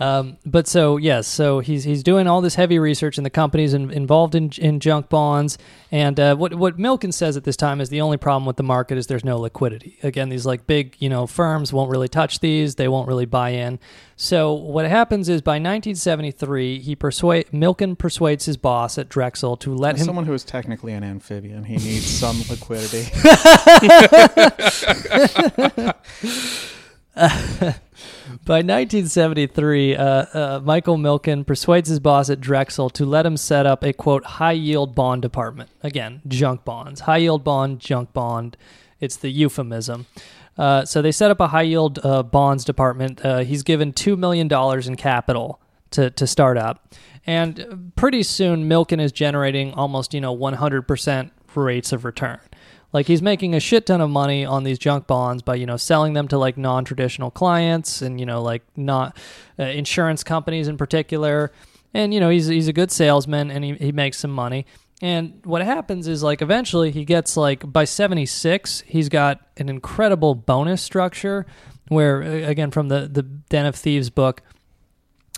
um, but so yes, so he's he's doing all this heavy research in the companies in, involved in in junk bonds, and uh, what what Milken says at this time is the only problem with the market is there's no liquidity. Again, these like big you know firms won't really touch these; they won't really buy in. So what happens is by 1973, he persuade Milken persuades his boss at Drexel to let As him someone who is technically an amphibian, he needs some [laughs] liquidity. [laughs] [laughs] By 1973, uh, uh, Michael Milken persuades his boss at Drexel to let him set up a quote high yield bond department. Again, junk bonds, high yield bond, junk bond. It's the euphemism. Uh, so they set up a high yield uh, bonds department. Uh, he's given two million dollars in capital to to start up, and pretty soon Milken is generating almost you know 100 percent rates of return. Like he's making a shit ton of money on these junk bonds by you know selling them to like non-traditional clients and you know like not uh, insurance companies in particular. And you know he's he's a good salesman and he he makes some money. And what happens is like eventually he gets like by 76 he's got an incredible bonus structure where uh, again from the the Den of Thieves book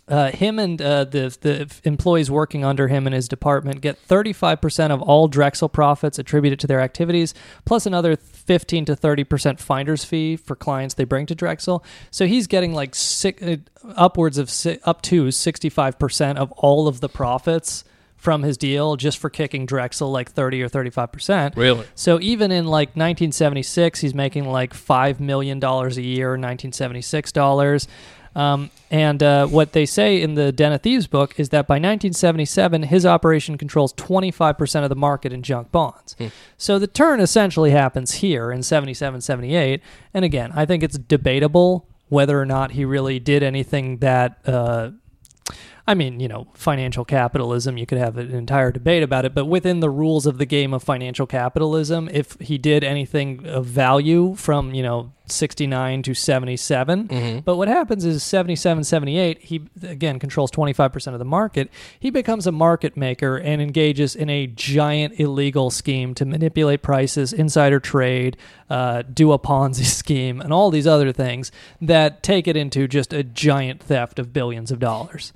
uh, him and uh, the the employees working under him in his department get 35% of all Drexel profits attributed to their activities, plus another 15 to 30% finder's fee for clients they bring to Drexel. So he's getting like six, uh, upwards of si- up to 65% of all of the profits from his deal just for kicking Drexel like 30 or 35%. Really? So even in like 1976, he's making like $5 million a year, 1976 dollars. Um, and uh, what they say in the Den of Thieves book is that by 1977, his operation controls 25% of the market in junk bonds. So the turn essentially happens here in 77, 78. And again, I think it's debatable whether or not he really did anything that. Uh, I mean, you know, financial capitalism, you could have an entire debate about it, but within the rules of the game of financial capitalism, if he did anything of value from, you know, 69 to 77, but what happens is 77, 78, he again controls 25% of the market. He becomes a market maker and engages in a giant illegal scheme to manipulate prices, insider trade, uh, do a Ponzi [laughs] scheme, and all these other things that take it into just a giant theft of billions of dollars.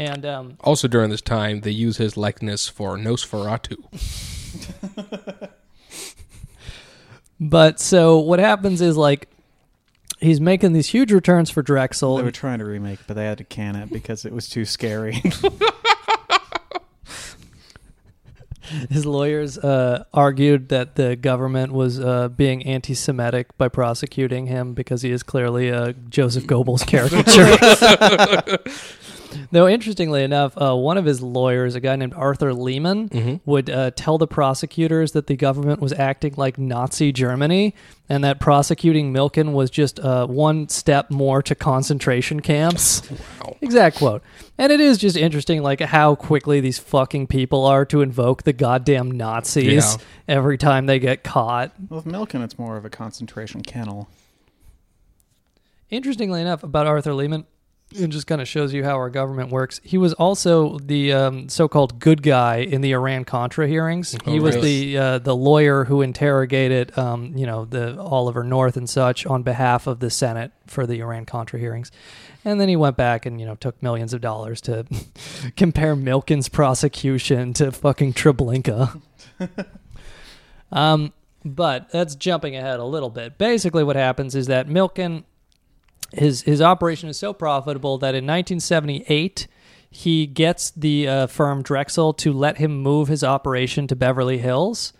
And um, Also during this time, they use his likeness for Nosferatu. [laughs] but so what happens is like he's making these huge returns for Drexel. they were trying to remake, but they had to can it because it was too scary. [laughs] His lawyers uh, argued that the government was uh, being anti-Semitic by prosecuting him because he is clearly a Joseph Goebbels [laughs] caricature. Though interestingly enough, uh, one of his lawyers, a guy named Arthur Liman, would uh, tell the prosecutors that the government was acting like Nazi Germany, and that prosecuting Milken was just uh, one step more to concentration camps. [laughs] Wow. Exact quote. And it is just interesting, like how quickly these fucking people are to invoke the goddamn Nazis Yeah. every time they get caught. With Milken, it's more of a concentration kennel. Interestingly enough, about Arthur Liman, it just kind of shows you how our government works. He was also the um, so-called good guy in the Iran Contra hearings. Oh, he was really? the uh, the lawyer who interrogated, um, you know, the Oliver North and such on behalf of the Senate for the Iran Contra hearings. And then he went back and you know took millions of dollars to [laughs] compare Milken's prosecution to fucking Treblinka. [laughs] Um, but that's jumping ahead a little bit. Basically, what happens is that Milken, his his operation is so profitable that in 1978 he gets the uh, firm Drexel to let him move his operation to Beverly Hills,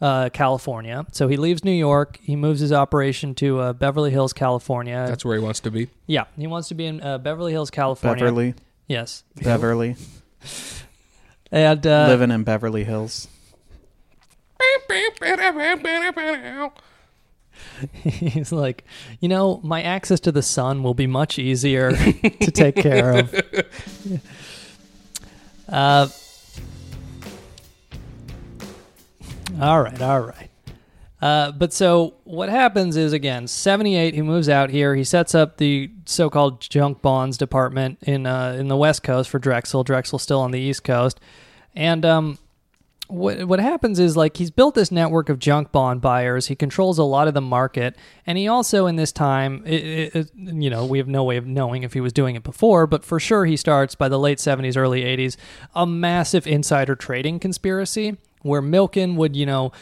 uh, California. So he leaves New York, he moves his operation to uh, Beverly Hills, California. That's where he wants to be. yeah, he wants to be in uh, Beverly Hills, California. Beverly. Yes. Beverly. [laughs] And uh, Living in Beverly Hills. [laughs] [laughs] He's like, you know, my access to the sun will be much easier to take care of. [laughs] Uh, all right, all right. Uh, but so what happens is again, 78, he moves out here. He sets up the so-called junk bonds department in uh, in the West Coast for Drexel. Drexel's still on the East Coast, and um, what what happens is like he's built this network of junk bond buyers. He controls a lot of the market, and he also in this time, it, it, you know, we have no way of knowing if he was doing it before, but for sure he starts by the late seventies, early eighties, a massive insider trading conspiracy where Milken would, you know.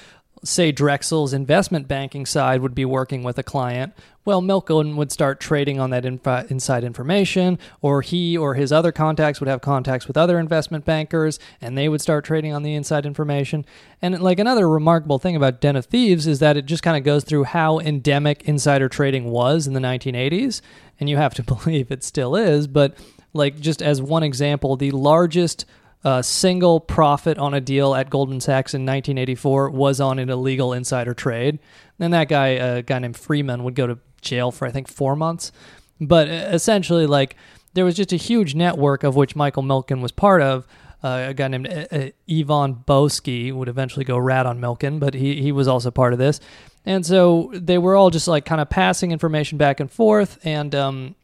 Say Drexel's investment banking side would be working with a client. Well, Milken would start trading on that infi- inside information, or he or his other contacts would have contacts with other investment bankers, and they would start trading on the inside information. And like another remarkable thing about Den of Thieves is that it just kind of goes through how endemic insider trading was in the 1980s, and you have to [laughs] believe it still is. But like just as one example, the largest uh, single profit on a deal at Goldman Sachs in 1984 was on an illegal insider trade. And that guy, a guy named Freeman, would go to jail for I think four months. But essentially, like there was just a huge network of which Michael Milken was part of. Uh, a guy named Ivan Boesky would eventually go rat on Milken, but he he was also part of this. And so they were all just like kind of passing information back and forth, and um,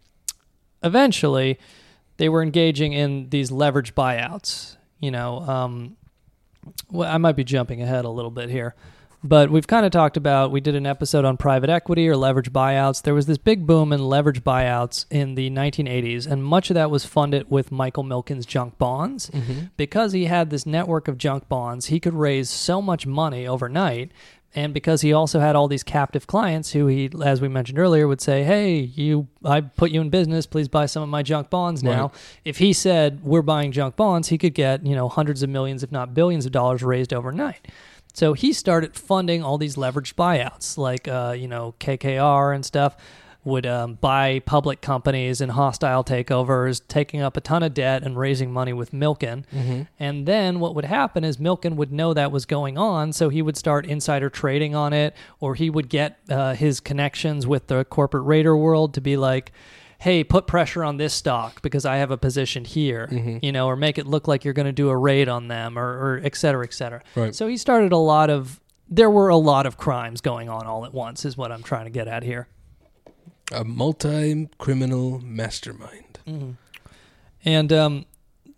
eventually they were engaging in these leverage buyouts. You know, um, well, I might be jumping ahead a little bit here, but we've kind of talked about. We did an episode on private equity or leverage buyouts. There was this big boom in leverage buyouts in the 1980s, and much of that was funded with Michael Milken's junk bonds. Because he had this network of junk bonds, he could raise so much money overnight. And because he also had all these captive clients who he, as we mentioned earlier, would say, "Hey, you, I put you in business. Please buy some of my junk bonds now." Right. If he said we're buying junk bonds, he could get you know hundreds of millions, if not billions, of dollars raised overnight. So he started funding all these leveraged buyouts, like uh, you know KKR and stuff, would um, buy public companies in hostile takeovers, taking up a ton of debt and raising money with Milken. And then what would happen is Milken would know that was going on, so he would start insider trading on it, or he would get uh, his connections with the corporate raider world to be like. Hey, put pressure on this stock because I have a position here, you know, or make it look like you're going to do a raid on them, or, or et cetera, et cetera. Right. So he started a lot of. There were a lot of crimes going on all at once, is what I'm trying to get at here. A multi criminal mastermind. And um,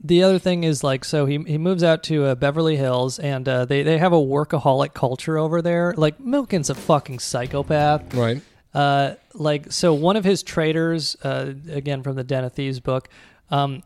the other thing is like, so he he moves out to uh, Beverly Hills, and uh, they they have a workaholic culture over there. Like Milken's a fucking psychopath, Right. Uh, like so, one of his traders, uh, again from the Den of Thieves book, um,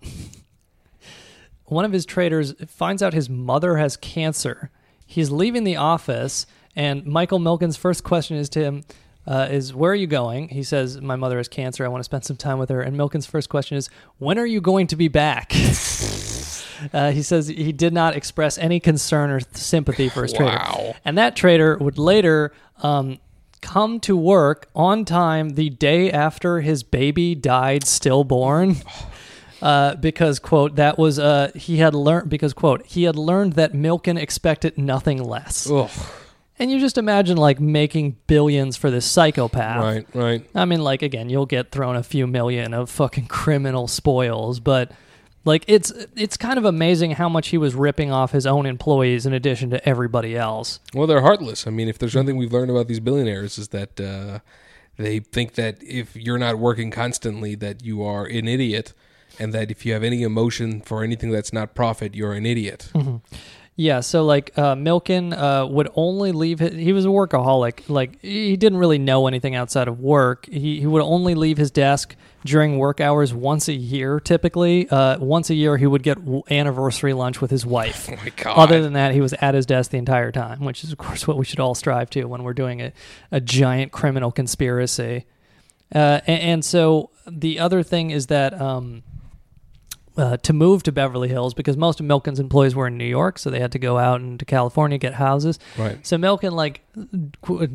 [laughs] one of his traders finds out his mother has cancer. He's leaving the office, and Michael Milken's first question is to him. Uh, is where are you going? He says, My mother has cancer. I want to spend some time with her. And Milken's first question is, When are you going to be back? [laughs] uh, he says he did not express any concern or sympathy for his trader. And that trader would later um, come to work on time the day after his baby died stillborn. [sighs] uh, because quote that was uh, he had learned because quote he had learned that Milken expected nothing less. Ugh. And you just imagine like making billions for this psychopath. Right, right. I mean, like again, you'll get thrown a few million of fucking criminal spoils, but like it's it's kind of amazing how much he was ripping off his own employees in addition to everybody else. Well, they're heartless. I mean, if there's nothing we've learned about these billionaires is that uh, they think that if you're not working constantly, that you are an idiot, and that if you have any emotion for anything that's not profit, you're an idiot. Yeah, so like uh, Milken uh, would only leave. His, he was a workaholic. Like he didn't really know anything outside of work. He he would only leave his desk during work hours once a year. Typically, uh, once a year he would get anniversary lunch with his wife. [laughs] Oh my god! Other than that, he was at his desk the entire time, which is of course what we should all strive to when we're doing a, a giant criminal conspiracy. Uh, and, and so the other thing is that. Um, uh, to move to Beverly Hills because most of Milken's employees were in New York, so they had to go out into California get houses. Right. So Milken like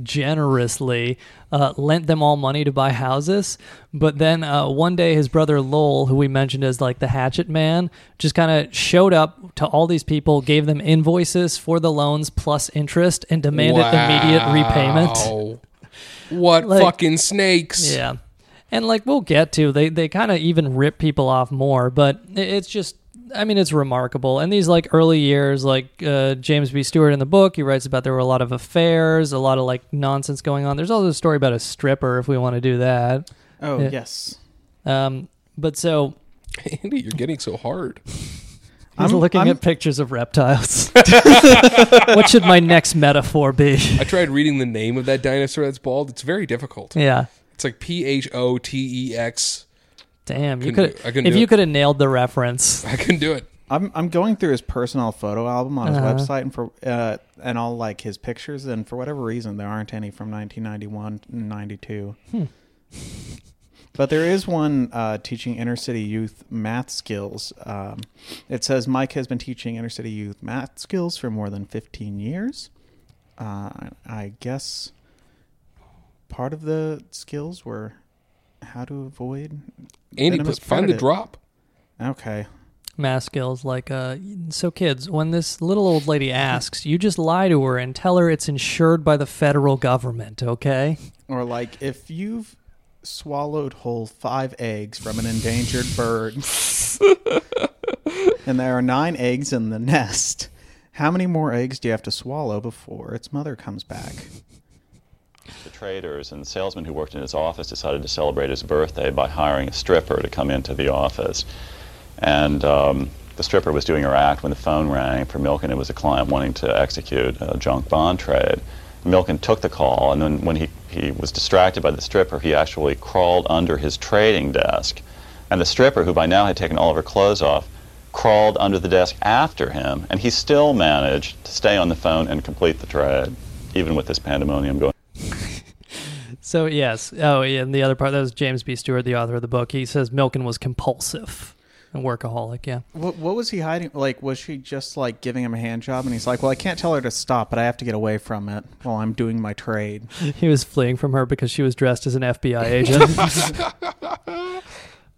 generously uh, lent them all money to buy houses, but then uh, one day his brother Lowell, who we mentioned as like the Hatchet Man, just kind of showed up to all these people, gave them invoices for the loans plus interest, and demanded immediate repayment. Wow. What [laughs] Like- fucking snakes? Yeah. And like we'll get to, they they kind of even rip people off more, but it's just I mean it's remarkable. And these like early years, like uh, James B. Stewart in the book, he writes about there were a lot of affairs, a lot of like nonsense going on. There's also a story about a stripper if we want to do that. Oh Yeah. yes. Um, but so [laughs] Andy, you're getting so hard. he's I'm- looking I'm- at pictures of reptiles. [laughs] what should my next metaphor be? I tried reading the name of that dinosaur that's bald. It's very difficult. yeah. It's like P H O T E X. Damn, you Couldn't could do- I couldn't if do you it. could have nailed the reference. [laughs] I couldn't do it. I'm I'm going through his personal photo album on his Uh-huh. website and for uh, and all like his pictures and for whatever reason there aren't any from 1991 and 92. Hmm. [laughs] But there is one uh, teaching inner city youth math skills. Um, it says Mike has been teaching inner city youth math skills for more than 15 years. Uh, I guess part of the skills were how to avoid Andy, put, find the predator. drop. Okay. math skills like uh so kids when this little old lady [laughs] asks you just lie to her and tell her it's insured by the federal government okay Or like if you've swallowed whole five eggs from an endangered bird [laughs] and there are nine eggs in the nest, how many more eggs do you have to swallow before its mother comes back? The traders and salesmen who worked in his office decided to celebrate his birthday by hiring a stripper to come into the office. And um, the stripper was doing her act when the phone rang for Milken. It was a client wanting to execute a junk bond trade. Milken took the call, and then when he, he was distracted by the stripper, he actually crawled under his trading desk. And the stripper, who by now had taken all of her clothes off, crawled under the desk after him, and he still managed to stay on the phone and complete the trade, even with this pandemonium going. [laughs] so yes oh yeah and the other part that was james b stewart the author of the book he says milken was compulsive and workaholic yeah What, what was he hiding? Like, was she just like giving him a hand job? And he's like, "Well, I can't tell her to stop, but I have to get away from it while I'm doing my trade." [laughs] he was fleeing from her because she was dressed as an fbi agent [laughs]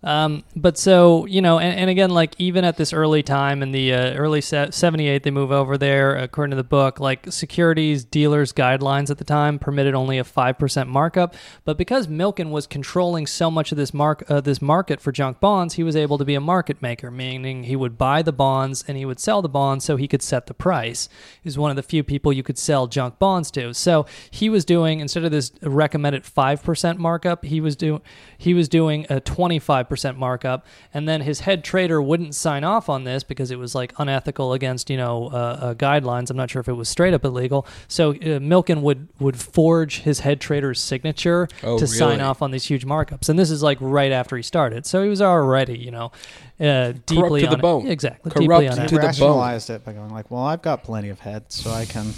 Um, but so you know, and, and again, like even at this early time in the uh, early '78, they move over there. According to the book, like securities dealers guidelines at the time permitted only a five percent markup. But because Milken was controlling so much of this mark uh, this market for junk bonds, he was able to be a market maker, meaning he would buy the bonds and he would sell the bonds so he could set the price. He's one of the few people you could sell junk bonds to. So he was doing instead of this recommended five percent markup, he was doing he was doing a twenty five percent markup, and then his head trader wouldn't sign off on this because it was like unethical against you know uh, uh, guidelines. I'm not sure if it was straight up illegal. So uh, Milken would would forge his head trader's signature Oh, to sign off on these huge markups, and this is like right after he started. So he was already you know uh, deeply to the un- bone. exactly Corrupt deeply to unethical. He the bone. rationalized it by going like, "Well, I've got plenty of heads, so I can."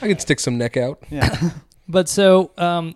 I can stick some neck out. Yeah. [laughs] But so um,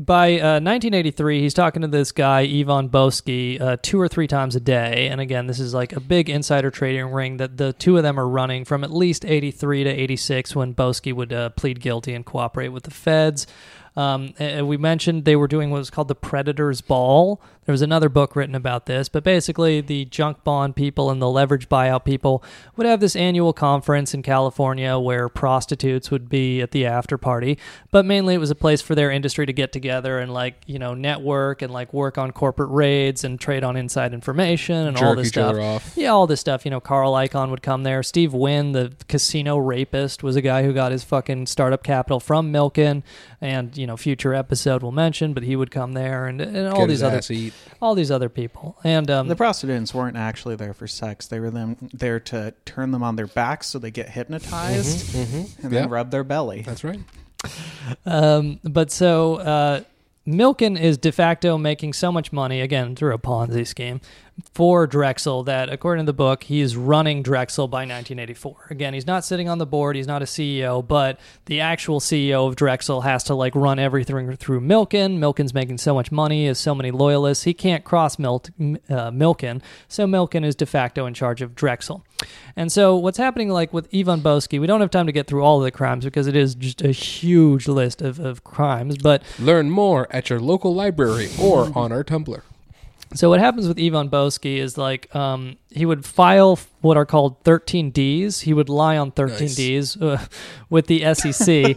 by uh, 1983, he's talking to this guy, Ivan Boesky, uh, two or three times a day. And again, this is like a big insider trading ring that the two of them are running from at least 83 to 86 when Boesky would uh, plead guilty and cooperate with the feds. Um, we mentioned they were doing what was called the Predator's Ball. There was another book written about this, but basically, the junk bond people and the leverage buyout people would have this annual conference in California where prostitutes would be at the after party. But mainly, it was a place for their industry to get together and, like, you know, network and, like, work on corporate raids and trade on inside information and all this stuff. Yeah, all this stuff. You know, Carl Icahn would come there. Steve Wynn, the casino rapist, was a guy who got his fucking startup capital from Milken, and you know, future episode we'll mention, but he would come there and, and all these other ass eat. all these other people. And um, The prostitutes weren't actually there for sex. They were them there to turn them on their backs so they get hypnotized Mhm, mhm. and Yeah. then rub their belly. That's right. Um, but so uh, Milken is de facto making so much money again through a Ponzi scheme for Drexel that, according to the book, he is running Drexel by 1984. Again, he's not sitting on the board, he's not a CEO, but the actual CEO of Drexel has to like run everything through Milken. Milken's making so much money, has so many loyalists, he can't cross uh, Milken, so Milken is de facto in charge of Drexel. And so, what's happening, like with Ivan Boesky, we don't have time to get through all of the crimes because it is just a huge list of, of crimes. But Learn more at your local library or on our Tumblr. So what happens with Ivan Boesky is like um, he would file what are called 13Ds. He would lie on 13Ds uh, [laughs] with the SEC.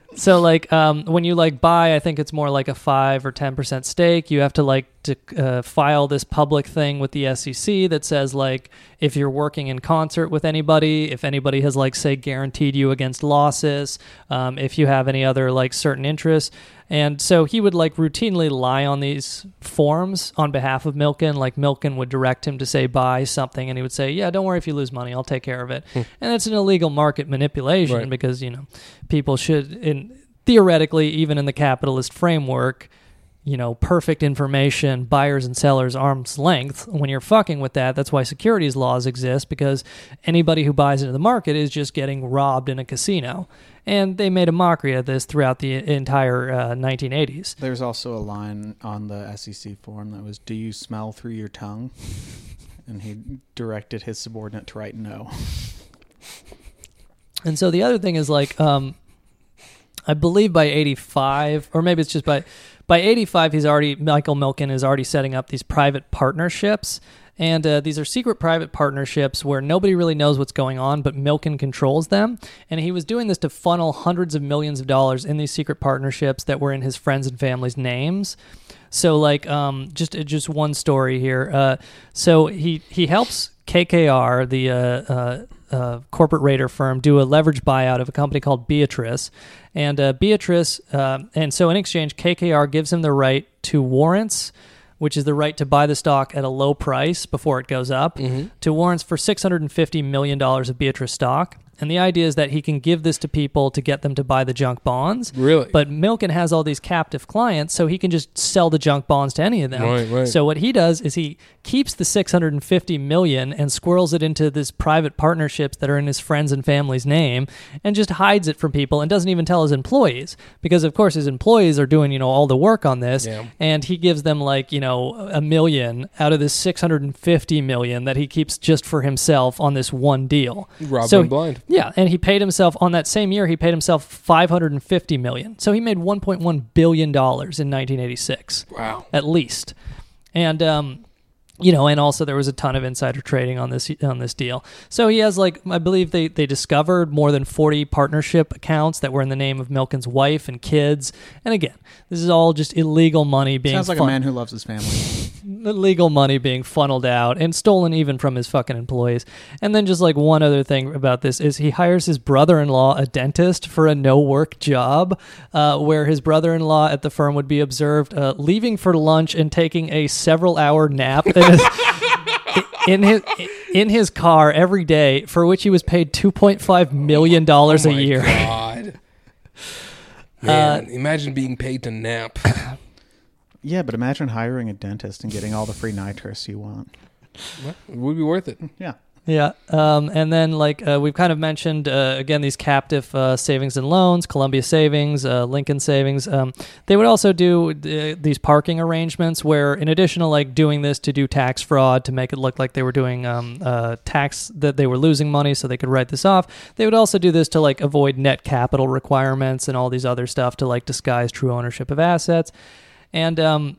[laughs] so like um, when you like buy, I think it's more like a five or ten percent stake. You have to like to uh, file this public thing with the SEC that says like if you're working in concert with anybody, if anybody has like say guaranteed you against losses, um, if you have any other like certain interests. And so he would like routinely lie on these forms on behalf of Milken. Like Milken would direct him to say buy something, and he would say, "Yeah, don't worry if you lose money, I'll take care of it." and it's an illegal market manipulation Right. because you know people should, in theoretically, even in the capitalist framework, you know, perfect information, buyers and sellers arm's length. When you're fucking with that, that's why securities laws exist because anybody who buys into the market is just getting robbed in a casino. And they made a mockery of this throughout the entire uh, 1980s. There's also a line on the SEC form that was, "Do you smell through your tongue?" [laughs] And he directed his subordinate to write no. [laughs] And so the other thing is like, um, I believe by 85, or maybe it's just by by 85, he's already Michael Milken is already setting up these private partnerships. And uh, these are secret private partnerships where nobody really knows what's going on, but Milken controls them. And he was doing this to funnel hundreds of millions of dollars in these secret partnerships that were in his friends and family's names. So, like, um, just just one story here. Uh, so he he helps KKR, the uh, uh, corporate raider firm, do a leverage buyout of a company called Beatrice, and uh, Beatrice, uh, and so in exchange, KKR gives him the right to warrants. Which is the right to buy the stock at a low price before it goes up, to warrants for $650 million of Beatrice stock. And the idea is that he can give this to people to get them to buy the junk bonds. Really? But Milken has all these captive clients, so he can just sell the junk bonds to any of them. Right, right. So what he does is he keeps the 650 million and squirrels it into this private partnerships that are in his friends and family's name and just hides it from people and doesn't even tell his employees because of course his employees are doing, you know, all the work on this Yeah. and he gives them like, you know, a million out of this 650 million that he keeps just for himself on this one deal. Rob so blind. Yeah, and he paid himself on that same year. He paid himself five hundred and fifty million. So he made one point one billion dollars in nineteen eighty six. Wow. at least. And um, you know, and also there was a ton of insider trading on this on this deal. So he has like I believe they they discovered more than forty partnership accounts that were in the name of Milken's wife and kids. And again, this is all just illegal money being Sounds like fun- a man who loves his family. [laughs] illegal money being funneled out and stolen even from his fucking employees. And then just like one other thing about this is he hires his brother-in-law, a dentist, for a no-work job, uh, where his brother-in-law at the firm would be observed uh, leaving for lunch and taking a several-hour nap. In his- In his in his car every day, for which he was paid two point five million dollars Oh a year. God. [laughs] Man, uh, imagine being paid to nap. yeah, but imagine hiring a dentist and getting all the free nitrous you want. Well, it would be worth it. Yeah. Yeah, um, and then like uh, we've kind of mentioned uh, again these captive uh, savings and loans, Columbia Savings, uh, Lincoln Savings. Um, they would also do uh, these parking arrangements where, in addition to like doing this to do tax fraud to make it look like they were doing um, uh, tax that they were losing money, so they could write this off. They would also do this to like avoid net capital requirements and all these other stuff to like disguise true ownership of assets. And um,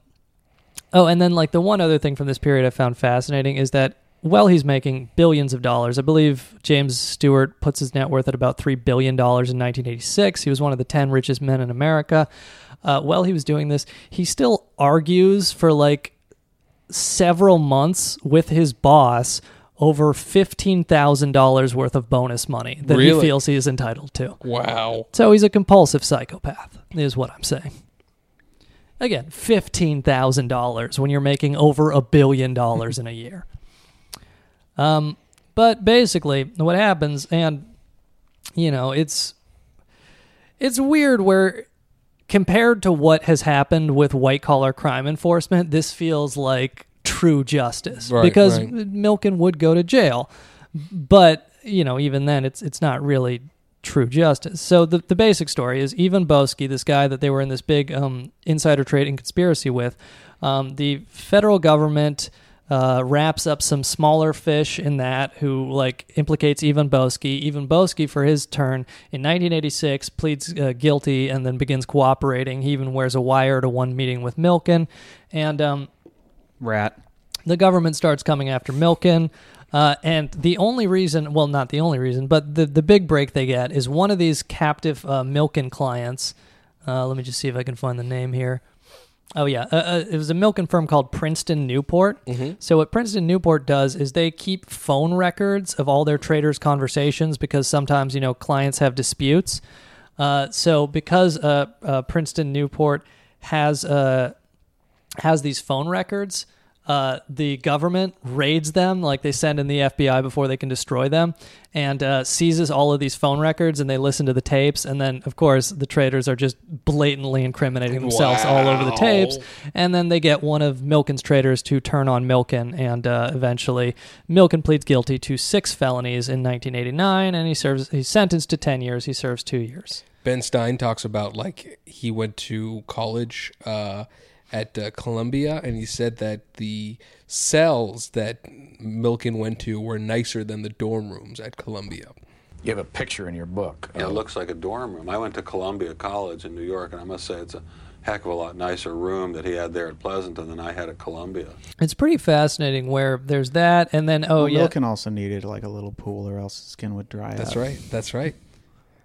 Oh, and then like the one other thing from this period I found fascinating is that while he's making billions of dollars, I believe James Stewart puts his net worth at about three billion dollars in 1986. He was one of the ten richest men in America. Uh, while he was doing this, he still argues for like several months with his boss over fifteen thousand dollars worth of bonus money that he feels he is entitled to. Wow. So he's a compulsive psychopath, is what I'm saying. Again, fifteen thousand dollars when you're making over a billion dollars in a year. Um, but basically, what happens, and you know, it's it's weird where compared to what has happened with white collar crime enforcement, this feels like true justice Right, because right. Milken would go to jail, but you know, even then, it's it's not really true justice. So the the basic story is Ivan Boesky, this guy that they were in this big um, insider trading conspiracy with, um, the federal government. Uh, wraps up some smaller fish in that who like implicates Ivan Boesky. Ivan Boesky, for his turn in 1986, pleads uh, guilty and then begins cooperating. He even wears a wire to one meeting with Milken, and um, Rat. the government starts coming after Milken. Uh, and the only reason, well, not the only reason, but the, the big break they get is one of these captive uh, Milken clients. Uh, let me just see if I can find the name here. Oh, yeah. Uh, uh, it was a Milken firm called Princeton Newport. So, what Princeton Newport does is they keep phone records of all their traders' conversations because sometimes, you know, clients have disputes. Uh, so, because uh, uh, Princeton Newport has uh, has these phone records. Uh, the government raids them, like they send in the FBI before they can destroy them, and uh, seizes all of these phone records, and they listen to the tapes, and then of course the traders are just blatantly incriminating themselves all over the tapes, and then they get one of Milken's traders to turn on Milken, and uh, eventually Milken pleads guilty to six felonies in 1989, and he serves he's sentenced to 10 years. He serves two years. Ben Stein talks about like he went to college uh, at uh, Columbia, and he said that the cells that Milken went to were nicer than the dorm rooms at Columbia. You have a picture in your book. Yeah, it looks like a dorm room. I went to Columbia College in New York, and I must say it's a heck of a lot nicer room that he had there at Pleasanton than I had at Columbia. It's pretty fascinating where there's that, and then oh well, yeah, Milken also needed like a little pool, or else his skin would dry That's out. right. That's right.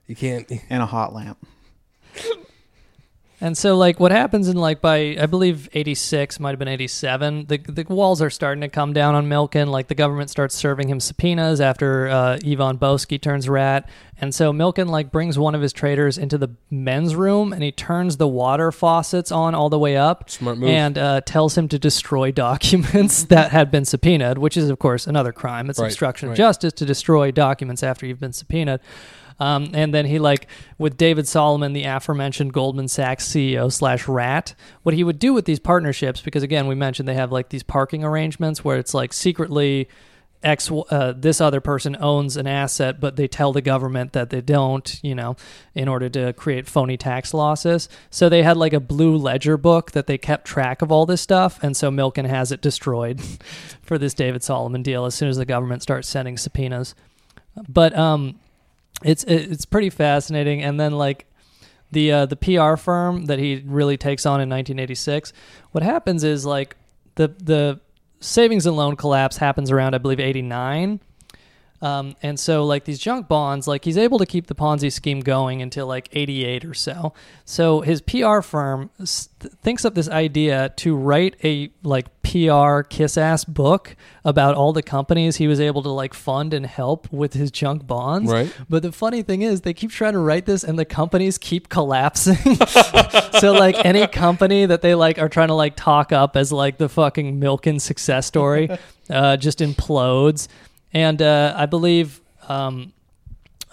You can't. And a hot lamp. [laughs] And so, like, what happens in like by I believe eighty six might have been eighty seven. The the walls are starting to come down on Milken. Like the government starts serving him subpoenas after uh, Ivan Boesky turns rat, and so Milken like brings one of his traders into the men's room and he turns the water faucets on all the way up. Smart move. And uh, tells him to destroy [laughs] documents that had been subpoenaed, which is of course another crime. It's Right, obstruction of justice to destroy documents after you've been subpoenaed. Um, and then he like with David Solomon, the aforementioned Goldman Sachs CEO slash rat, what he would do with these partnerships, because again we mentioned they have like these parking arrangements where it's like secretly X uh, this other person owns an asset, but they tell the government that they don't, you know, in order to create phony tax losses. So they had like a blue ledger book that they kept track of all this stuff, and so Milken has it destroyed [laughs] for this David Solomon deal as soon as the government starts sending subpoenas. But um, it's it's pretty fascinating. And then like the uh, the PR firm that he really takes on in 1986, what happens is like the the savings and loan collapse happens around I believe 89. Um, and so like these junk bonds, like he's able to keep the Ponzi scheme going until like 88 or so. So his PR firm thinks up this idea to write a like PR kiss ass book about all the companies he was able to like fund and help with his junk bonds. Right. But the funny thing is they keep trying to write this and the companies keep collapsing. [laughs] so like any company that they like are trying to like talk up as like the fucking Milken success story [laughs] uh, just implodes. And uh, I believe um,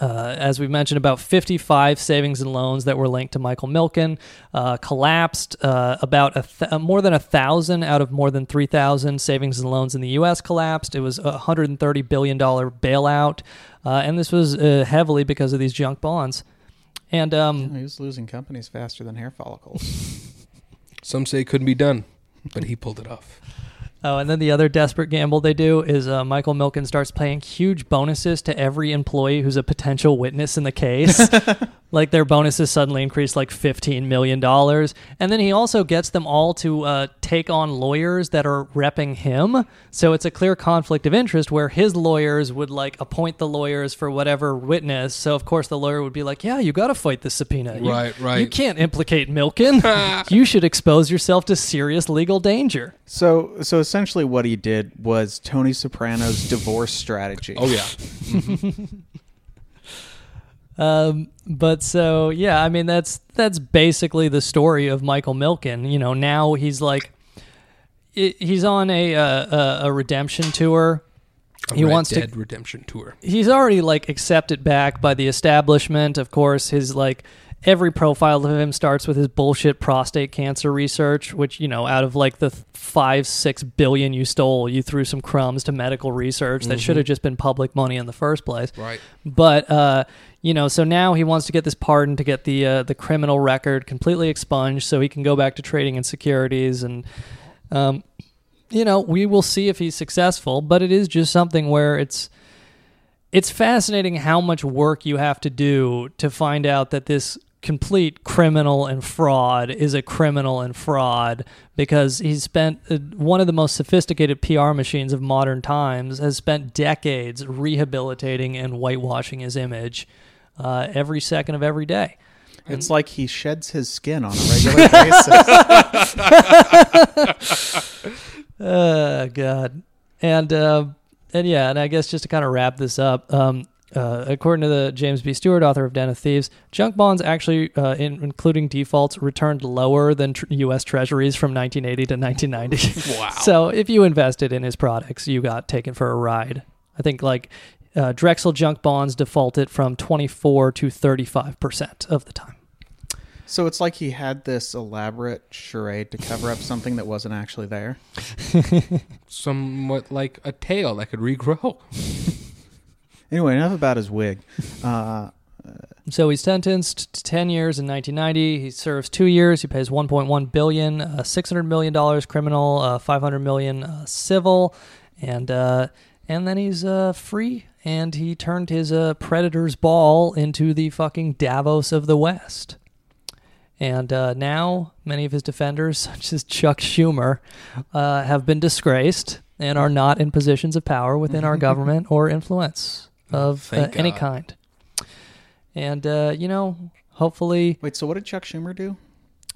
uh, as we mentioned, about 55 savings and loans that were linked to Michael Milken uh, collapsed. Uh, about a th- more than a thousand out of more than 3,000 savings and loans in the U.S. collapsed. It was a 130 billion dollar bailout, uh, and this was uh, heavily because of these junk bonds. And um, he was losing companies faster than hair follicles. Some say it couldn't be done, but he pulled it off. Oh, and then the other desperate gamble they do is uh, Michael Milken starts paying huge bonuses to every employee who's a potential witness in the case. [laughs] like their bonuses suddenly increase like $15 million. And then he also gets them all to uh, take on lawyers that are repping him. So it's a clear conflict of interest where his lawyers would like appoint the lawyers for whatever witness. So, of course, the lawyer would be like, yeah, you got to fight the subpoena. You- Right, right. You can't implicate Milken. [laughs] you should expose yourself to serious legal danger. So, so essentially, what he did was Tony Soprano's divorce strategy. Oh yeah. [laughs] Um, but so yeah, I mean that's that's basically the story of Michael Milken. You know, now he's like, i- he's on a uh, a, a redemption tour. A he Red wants Dead to. redemption tour. He's already like accepted back by the establishment. Of course, his like every profile of him starts with his bullshit prostate cancer research, which you know, out of like the five six billion you stole, you threw some crumbs to medical research that Mhm. should have just been public money in the first place. Right. But uh, you know, so now he wants to get this pardon to get the uh, the criminal record completely expunged, so he can go back to trading in securities, and um, you know, we will see if he's successful. But it is just something where it's it's fascinating how much work you have to do to find out that this complete criminal and fraud is a criminal and fraud because he's spent uh, one of the most sophisticated PR machines of modern times has spent decades rehabilitating and whitewashing his image uh, every second of every day. It's like he sheds his skin on a [laughs] regular basis. [laughs] Oh God, and uh, and yeah, and I guess just to kind of wrap this up, um, uh, according to the James B. Stewart, author of Den of Thieves, junk bonds actually, uh, in, including defaults, returned lower than tr- U.S. Treasuries from 1980 to 1990. [laughs] [laughs] Wow. so if you invested in his products, you got taken for a ride. I think like uh, Drexel junk bonds defaulted from 24 to 35 percent of the time. so it's like he had this elaborate charade to cover up something that wasn't actually there. [laughs] Somewhat like a tail that could regrow. Anyway, enough about his wig. Uh, So he's sentenced to 10 years in 1990. He serves two years. He pays 1.1 billion, uh, 600 million dollars criminal, uh, 500 million uh, civil, and uh, and then he's uh, free. And he turned his uh, predator's ball into the fucking Davos of the West. And uh, now many of his defenders, [laughs] such as Chuck Schumer, uh, have been disgraced and are not in positions of power within our [laughs] government or influence of uh, any kind. And uh, you know, hopefully, wait, so what did Chuck Schumer do?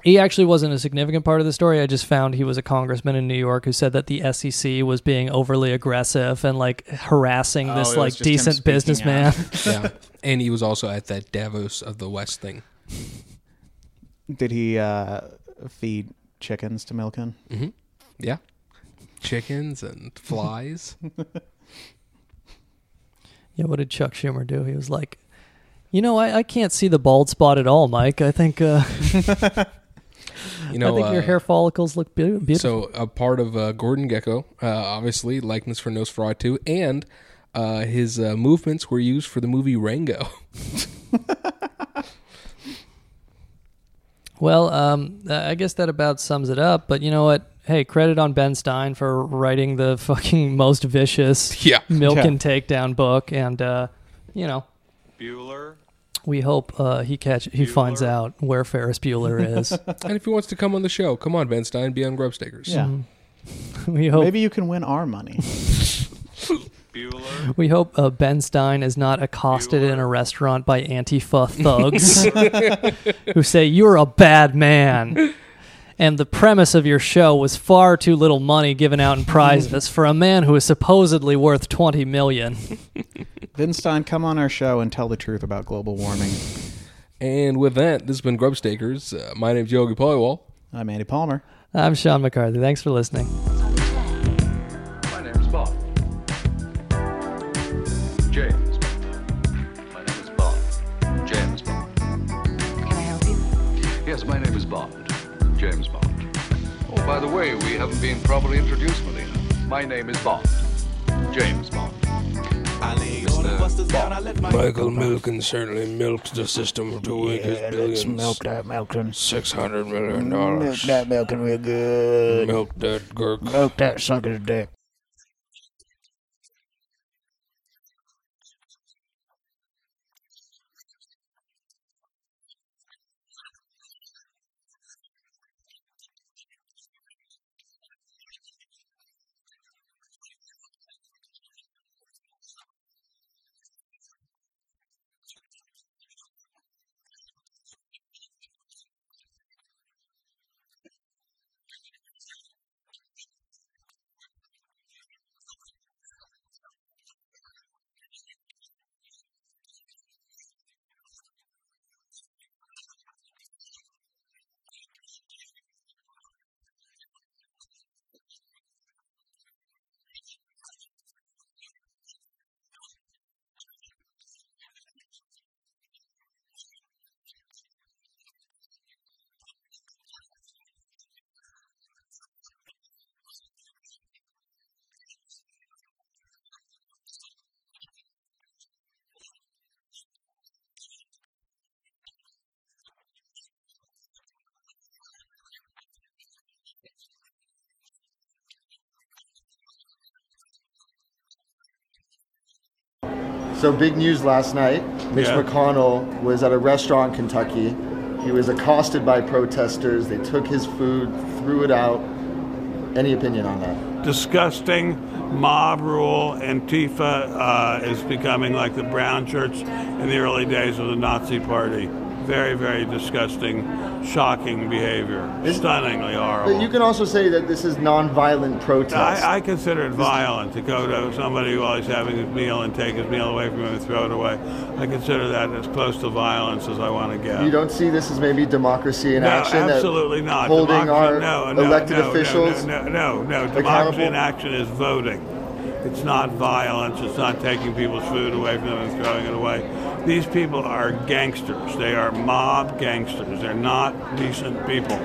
he actually wasn't a significant part of the story. I just found he was a congressman in New York who said that the SEC was being overly aggressive and like harassing Oh, this it was like just him decent speaking businessman. [laughs] [laughs] yeah. And he was also at that Davos of the West thing. Did he uh, feed chickens to Milken? hmm Yeah. Chickens and flies. [laughs] yeah, what did Chuck Schumer do? He was like, you know, I, I can't see the bald spot at all, Mike. I think, uh, [laughs] You [laughs] know, I think your uh, hair follicles look beau- beautiful. So a part of uh, Gordon Gekko, uh, obviously likeness for Nosferatu, and uh, his uh, movements were used for the movie Rango. [laughs] Well, um, I guess that about sums it up. But you know what? Hey, credit on Ben Stein for writing the fucking [laughs] most vicious [laughs] Yeah. milk Yeah. and takedown book, and uh, you know, Bueller. we hope uh, he catch he finds out where Ferris Bueller [laughs] is. and if he wants to come on the show, come on, Ben Stein, be on Grubstakers. Yeah. we hope Maybe you can win our money. Bueller. We hope uh, Ben Stein is not accosted in a restaurant by Antifa thugs who say you're a bad man. And the premise of your show was far too little money given out in [laughs] prizes for a man who is supposedly worth twenty million. [laughs] Vinstein, come on our show and tell the truth about global warming. And with that, this has been Grubstakers. Uh, my name's Yogi Paliwal. I'm Andy Palmer. I'm Sean McCarthy. Thanks for listening. By the way, we haven't been properly introduced, Melina. My name is Bond. James Bond. Mr. Bond. Michael Milken certainly milked the system to win his Yeah, billions. let's milk that Milken. Six hundred million Milk that Milken real good. Milk that Gurk. Milk that sucker's dick. So big news last night. Mitch Yeah. McConnell was at a restaurant in Kentucky. He was accosted by protesters. They took his food, threw it out. Any opinion on that? disgusting mob rule. Antifa uh, is becoming like the Brownshirts in the early days of the Nazi Party. Very, very disgusting, shocking behavior. Stunningly horrible. But you can also say that this is non-violent protest. I, I consider it violent to go to somebody while he's having his meal and take his meal away from him and throw it away. I consider that as close to violence as I want to get. you don't see this as maybe democracy in no, action? absolutely not. Holding Democracy- our no, no, elected no, officials No, no, no, no. Democracy in action is voting. It's not violence. It's not taking people's food away from them and throwing it away. These people are gangsters. They are mob gangsters. They're not decent people.